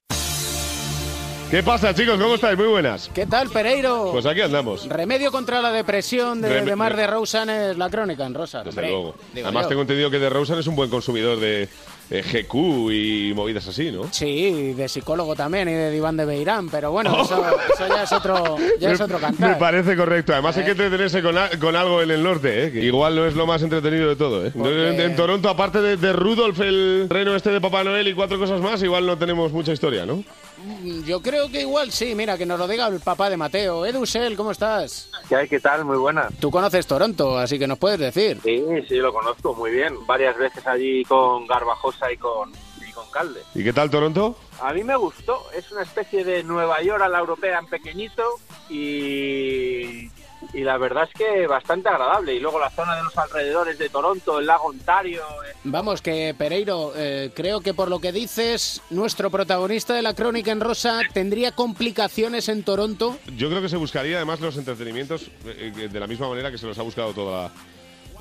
¿Qué pasa, chicos? ¿Cómo estáis? Muy buenas. ¿Qué tal, Pereiro? Pues aquí andamos. Remedio contra la depresión de, Rem- de Mar de Rosen es la crónica en rosa. Desde hombre. luego. Digo Además, yo. tengo entendido que de Rosen es un buen consumidor de eh, GQ y movidas así, ¿no? Sí, de psicólogo también y de diván de Beirán, pero bueno, eso, eso ya es otro, ya es Me- otro Me cantar. parece correcto. Además, hay Eh. que entretenerse con, a- con algo en el norte, ¿eh? Que igual no es lo más entretenido de todo, ¿eh? Porque- En, en Toronto, aparte de, de Rudolf, el reno este de Papá Noel y cuatro cosas más, igual no tenemos mucha historia, ¿no? Mm, Yo creo que igual sí, mira, que nos lo diga el papá de Mateo. Edusel, ¿cómo estás? ¿Qué hay? ¿Qué tal? Muy buena. Tú conoces Toronto, así que nos puedes decir. Sí, sí, lo conozco muy bien. Varias veces allí con Garbajosa y con, y con Calde. ¿Y qué tal Toronto? A mí me gustó. Es una especie de Nueva York a la europea en pequeñito y, y la verdad es que bastante agradable. Y luego la zona de los alrededores de Toronto, el lago Ontario. eh, Vamos, que Pereiro, eh, creo que por lo que dices, nuestro protagonista de la crónica en rosa tendría complicaciones en Toronto. Yo creo que se buscaría además los entretenimientos eh, eh, de la misma manera que se los ha buscado toda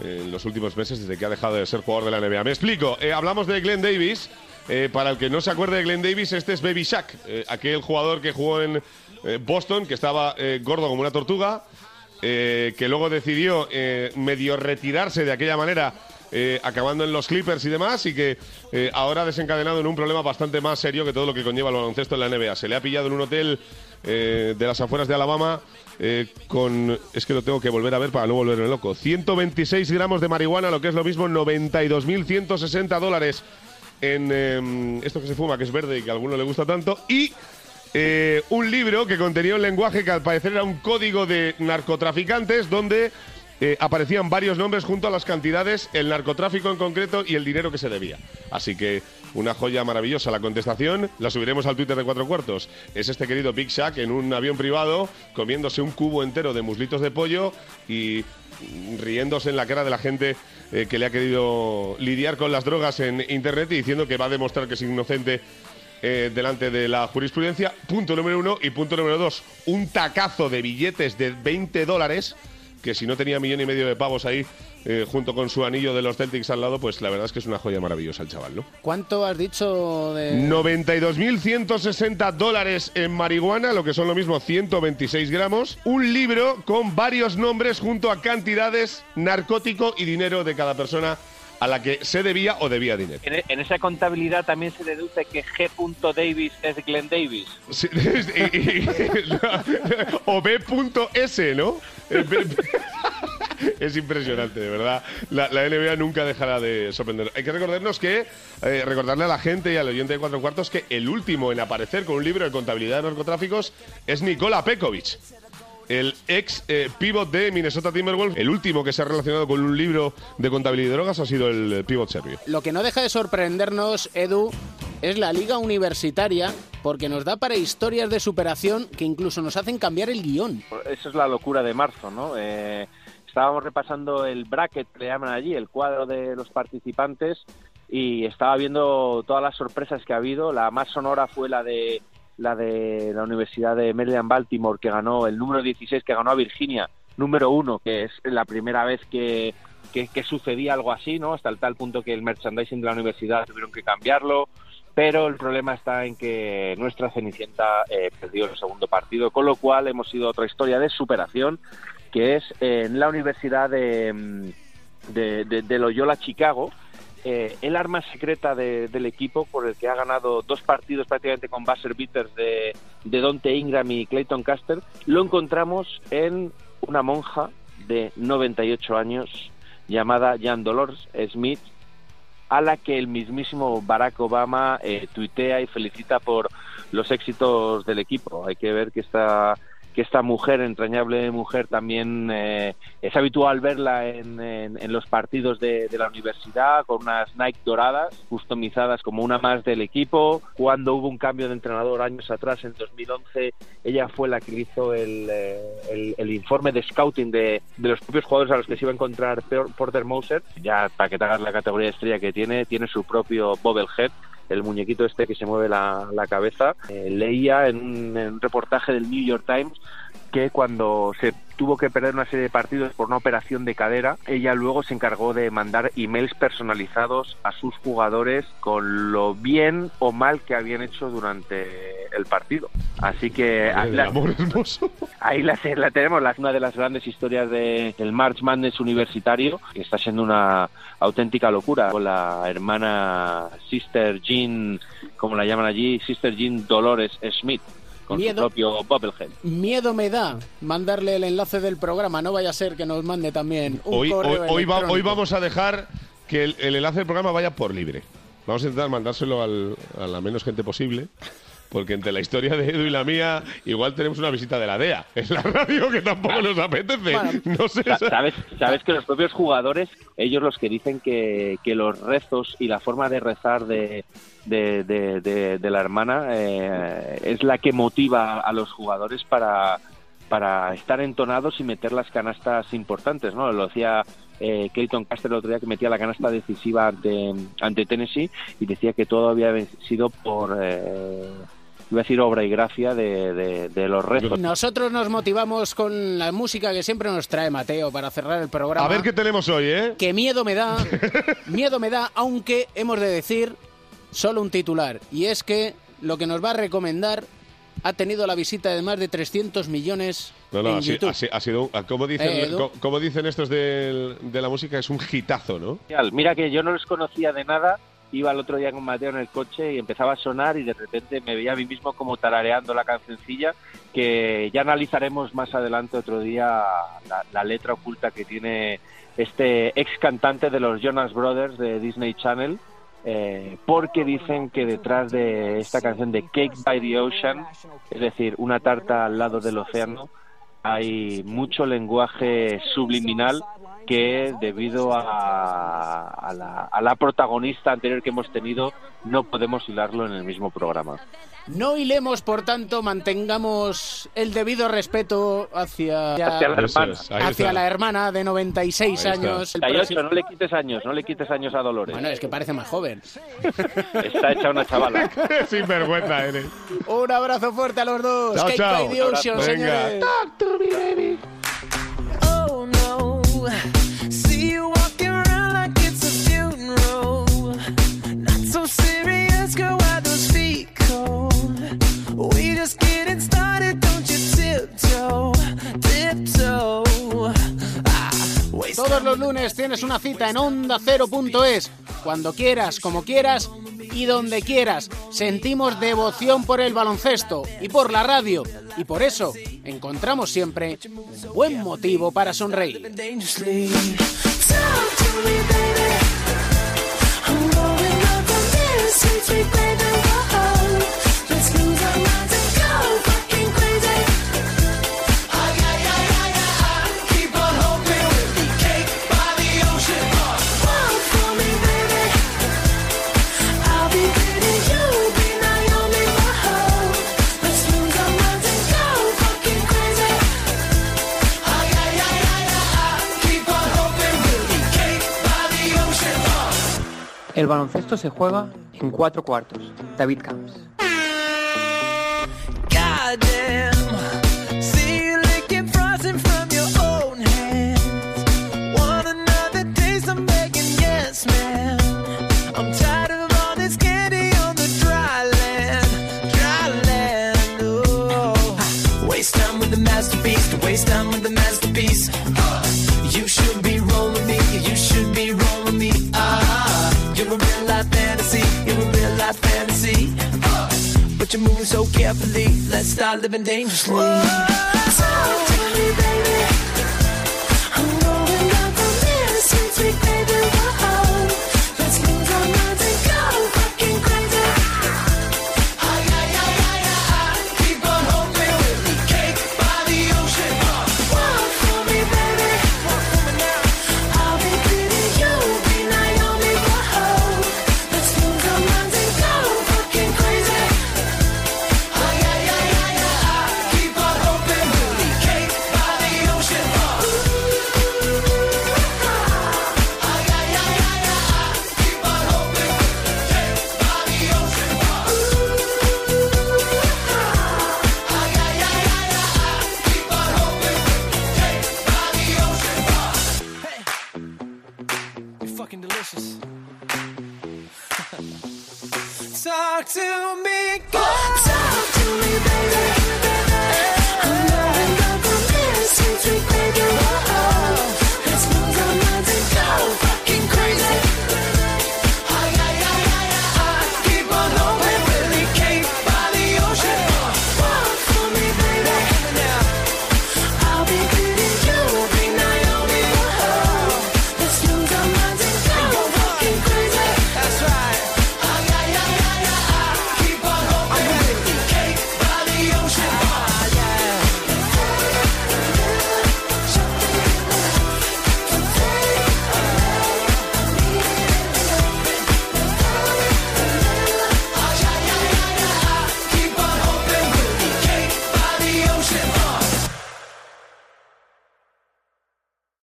eh, en los últimos meses desde que ha dejado de ser jugador de la NBA. Me explico. Eh, hablamos de Glenn Davis. Eh, para el que no se acuerde de Glenn Davis, este es Baby Shaq, eh, aquel jugador que jugó en eh, Boston, que estaba eh, gordo como una tortuga, eh, que luego decidió eh, medio retirarse de aquella manera, eh, acabando en los Clippers y demás, y que ahora ha desencadenado en un problema bastante más serio que todo lo que conlleva el baloncesto en la NBA. Se le ha pillado en un hotel de las afueras de Alabama con, es que lo tengo que volver a ver para no volverme loco, 126 gramos de marihuana, lo que es lo mismo 92.160 dólares en eh, esto que se fuma, que es verde y que a alguno le gusta tanto, y eh, un libro que contenía un lenguaje que al parecer era un código de narcotraficantes donde eh, aparecían varios nombres junto a las cantidades, el narcotráfico en concreto y el dinero que se debía. Así que una joya maravillosa. La contestación la subiremos al Twitter de cuatro cuartos. Es este querido Big Shack en un avión privado comiéndose un cubo entero de muslitos de pollo y mm, riéndose en la cara de la gente eh, que le ha querido lidiar con las drogas en Internet y diciendo que va a demostrar que es inocente eh, delante de la jurisprudencia. Punto número uno. Y punto número dos, un tacazo de billetes de 20 dólares, que si no tenía millón y medio de pavos ahí, eh, junto con su anillo de los Celtics al lado, pues la verdad es que es una joya maravillosa el chaval, ¿no? ¿Cuánto has dicho de...? 92.160 dólares en marihuana, lo que son lo mismo 126 gramos. Un libro con varios nombres junto a cantidades, narcótico y dinero de cada persona a la que se debía o debía dinero. En, en esa contabilidad también se deduce que G. Davis es Glenn Davis. Sí, (laughs) y- y- (laughs) o B.S, ¿no? Eh, (laughs) Es impresionante, de verdad. La, la NBA nunca dejará de sorprender. Hay que recordarnos que, eh, recordarle a la gente y al oyente de cuatro cuartos que el último en aparecer con un libro de contabilidad de narcotráficos es Nikola Pekovic. El ex eh, pivot de Minnesota Timberwolves, el último que se ha relacionado con un libro de contabilidad de drogas ha sido el eh, pivot serbio. Lo que no deja de sorprendernos, Edu, es la liga universitaria, porque nos da para historias de superación que incluso nos hacen cambiar el guion. Eso es la locura de marzo, ¿no? Eh, estábamos repasando el bracket, le llaman allí, el cuadro de los participantes, y estaba viendo todas las sorpresas que ha habido. La más sonora fue la de la de la Universidad de Maryland Baltimore, que ganó el número 16, que ganó a Virginia, número uno, que es la primera vez que, que, sucedía algo así, ¿no? Hasta el tal punto que el merchandising de la universidad tuvieron que cambiarlo. pero el problema está en que nuestra Cenicienta eh, perdió el segundo partido, con lo cual hemos ido a otra historia de superación, que es en la Universidad de, mm, de Loyola Chicago, eh, el arma secreta de- del equipo por el que ha ganado dos partidos prácticamente con buzzer beaters de, de Dante Ingram y Clayton Caster, lo encontramos en una monja de 98 años llamada Jan Dolores Smith, a la que el mismísimo Barack Obama eh, tuitea y felicita por los éxitos del equipo. Hay que ver que esta que esta mujer, entrañable mujer, también eh, es habitual verla en, en- en los partidos de, de la universidad con unas Nike doradas, customizadas como una más del equipo. Cuando hubo un cambio de entrenador años atrás, en 2011, ella fue la que hizo el, eh, el- el informe de scouting de, de los propios jugadores a los que se iba a encontrar Por- Porter Moser. Ya para que te hagas la categoría de estrella que tiene, tiene su propio bobblehead el muñequito este que se mueve la, la cabeza. Eh, leía en en un reportaje del New York Times que cuando se tuvo que perder una serie de partidos por una operación de cadera, ella luego se encargó de mandar emails personalizados a sus jugadores con lo bien o mal que habían hecho durante el partido. Así que del la- amor hermoso. (laughs) Ahí la, la tenemos, la, una de las grandes historias de- del March Madness universitario, que está siendo una auténtica locura, con la hermana Sister Jean, como la llaman allí, Sister Jean Dolores Smith, con Miedo. su propio Bubblehead. Miedo me da mandarle el enlace del programa, no vaya a ser que nos mande también un Hoy, hoy, correo hoy, va- electrónico. hoy vamos a dejar que el, el enlace del programa vaya por libre. Vamos a intentar mandárselo al- a la menos gente posible. Porque entre la historia de Edu y la mía, igual tenemos una visita de la DEA en la radio que tampoco nos apetece. no sé. Sa- ¿Sabes, sabes que los propios jugadores, ellos los que dicen que, que los rezos y la forma de rezar de, de, de- de- de la hermana eh, es la que motiva a los jugadores para, para estar entonados y meter las canastas importantes, ¿no? Lo decía eh, Clayton Caster el otro día que metía la canasta decisiva ante, ante Tennessee y decía que todo había sido por, eh, iba a decir obra y gracia de, de- de los rezos. Nosotros nos motivamos con la música que siempre nos trae Mateo para cerrar el programa. A ver qué tenemos hoy, ¿eh? Que miedo me da, (laughs) miedo me da, aunque hemos de decir solo un titular. Y es que lo que nos va a recomendar ha tenido la visita de más de 300 millones No, no, en ha, sido- YouTube. ha ha sido, un- como dicen, Eh, co- como dicen estos del- de, la música, es un hitazo, ¿no? Mira que yo no los conocía de nada. Iba el otro día con Mateo en el coche y empezaba a sonar y de repente me veía a mí mismo como tarareando la cancioncilla que ya analizaremos más adelante otro día la, letra oculta que tiene este ex cantante de los Jonas Brothers de Disney Channel eh, porque dicen que detrás de esta canción de Cake by the Ocean, es decir, una tarta al lado del océano, hay mucho lenguaje subliminal que debido a, a la, a la protagonista anterior que hemos tenido no podemos hilarlo en el mismo programa. No hilemos, por tanto, mantengamos el debido respeto hacia, Hacia la hermana. Es, hacia la hermana de 96 Ahí está. años. El 38, próximo- no le quites años, no le quites años a Dolores. Bueno, es que parece más joven. Está hecha una chavala. (laughs) Sin vergüenza eres. Un abrazo fuerte a los dos. Chao, chao. by the Ocean, Venga. señores. Los lunes tienes una cita en onda ondacero.es. Cuando quieras, como quieras y donde quieras. Sentimos devoción por el baloncesto y por la radio. Y por eso encontramos siempre un buen motivo para sonreír. El baloncesto se juega en cuatro cuartos. David Camps. life fantasy. Yeah, a real life fantasy. But you're moving so carefully. Let's start living dangerously. Whoa, so tell me, baby.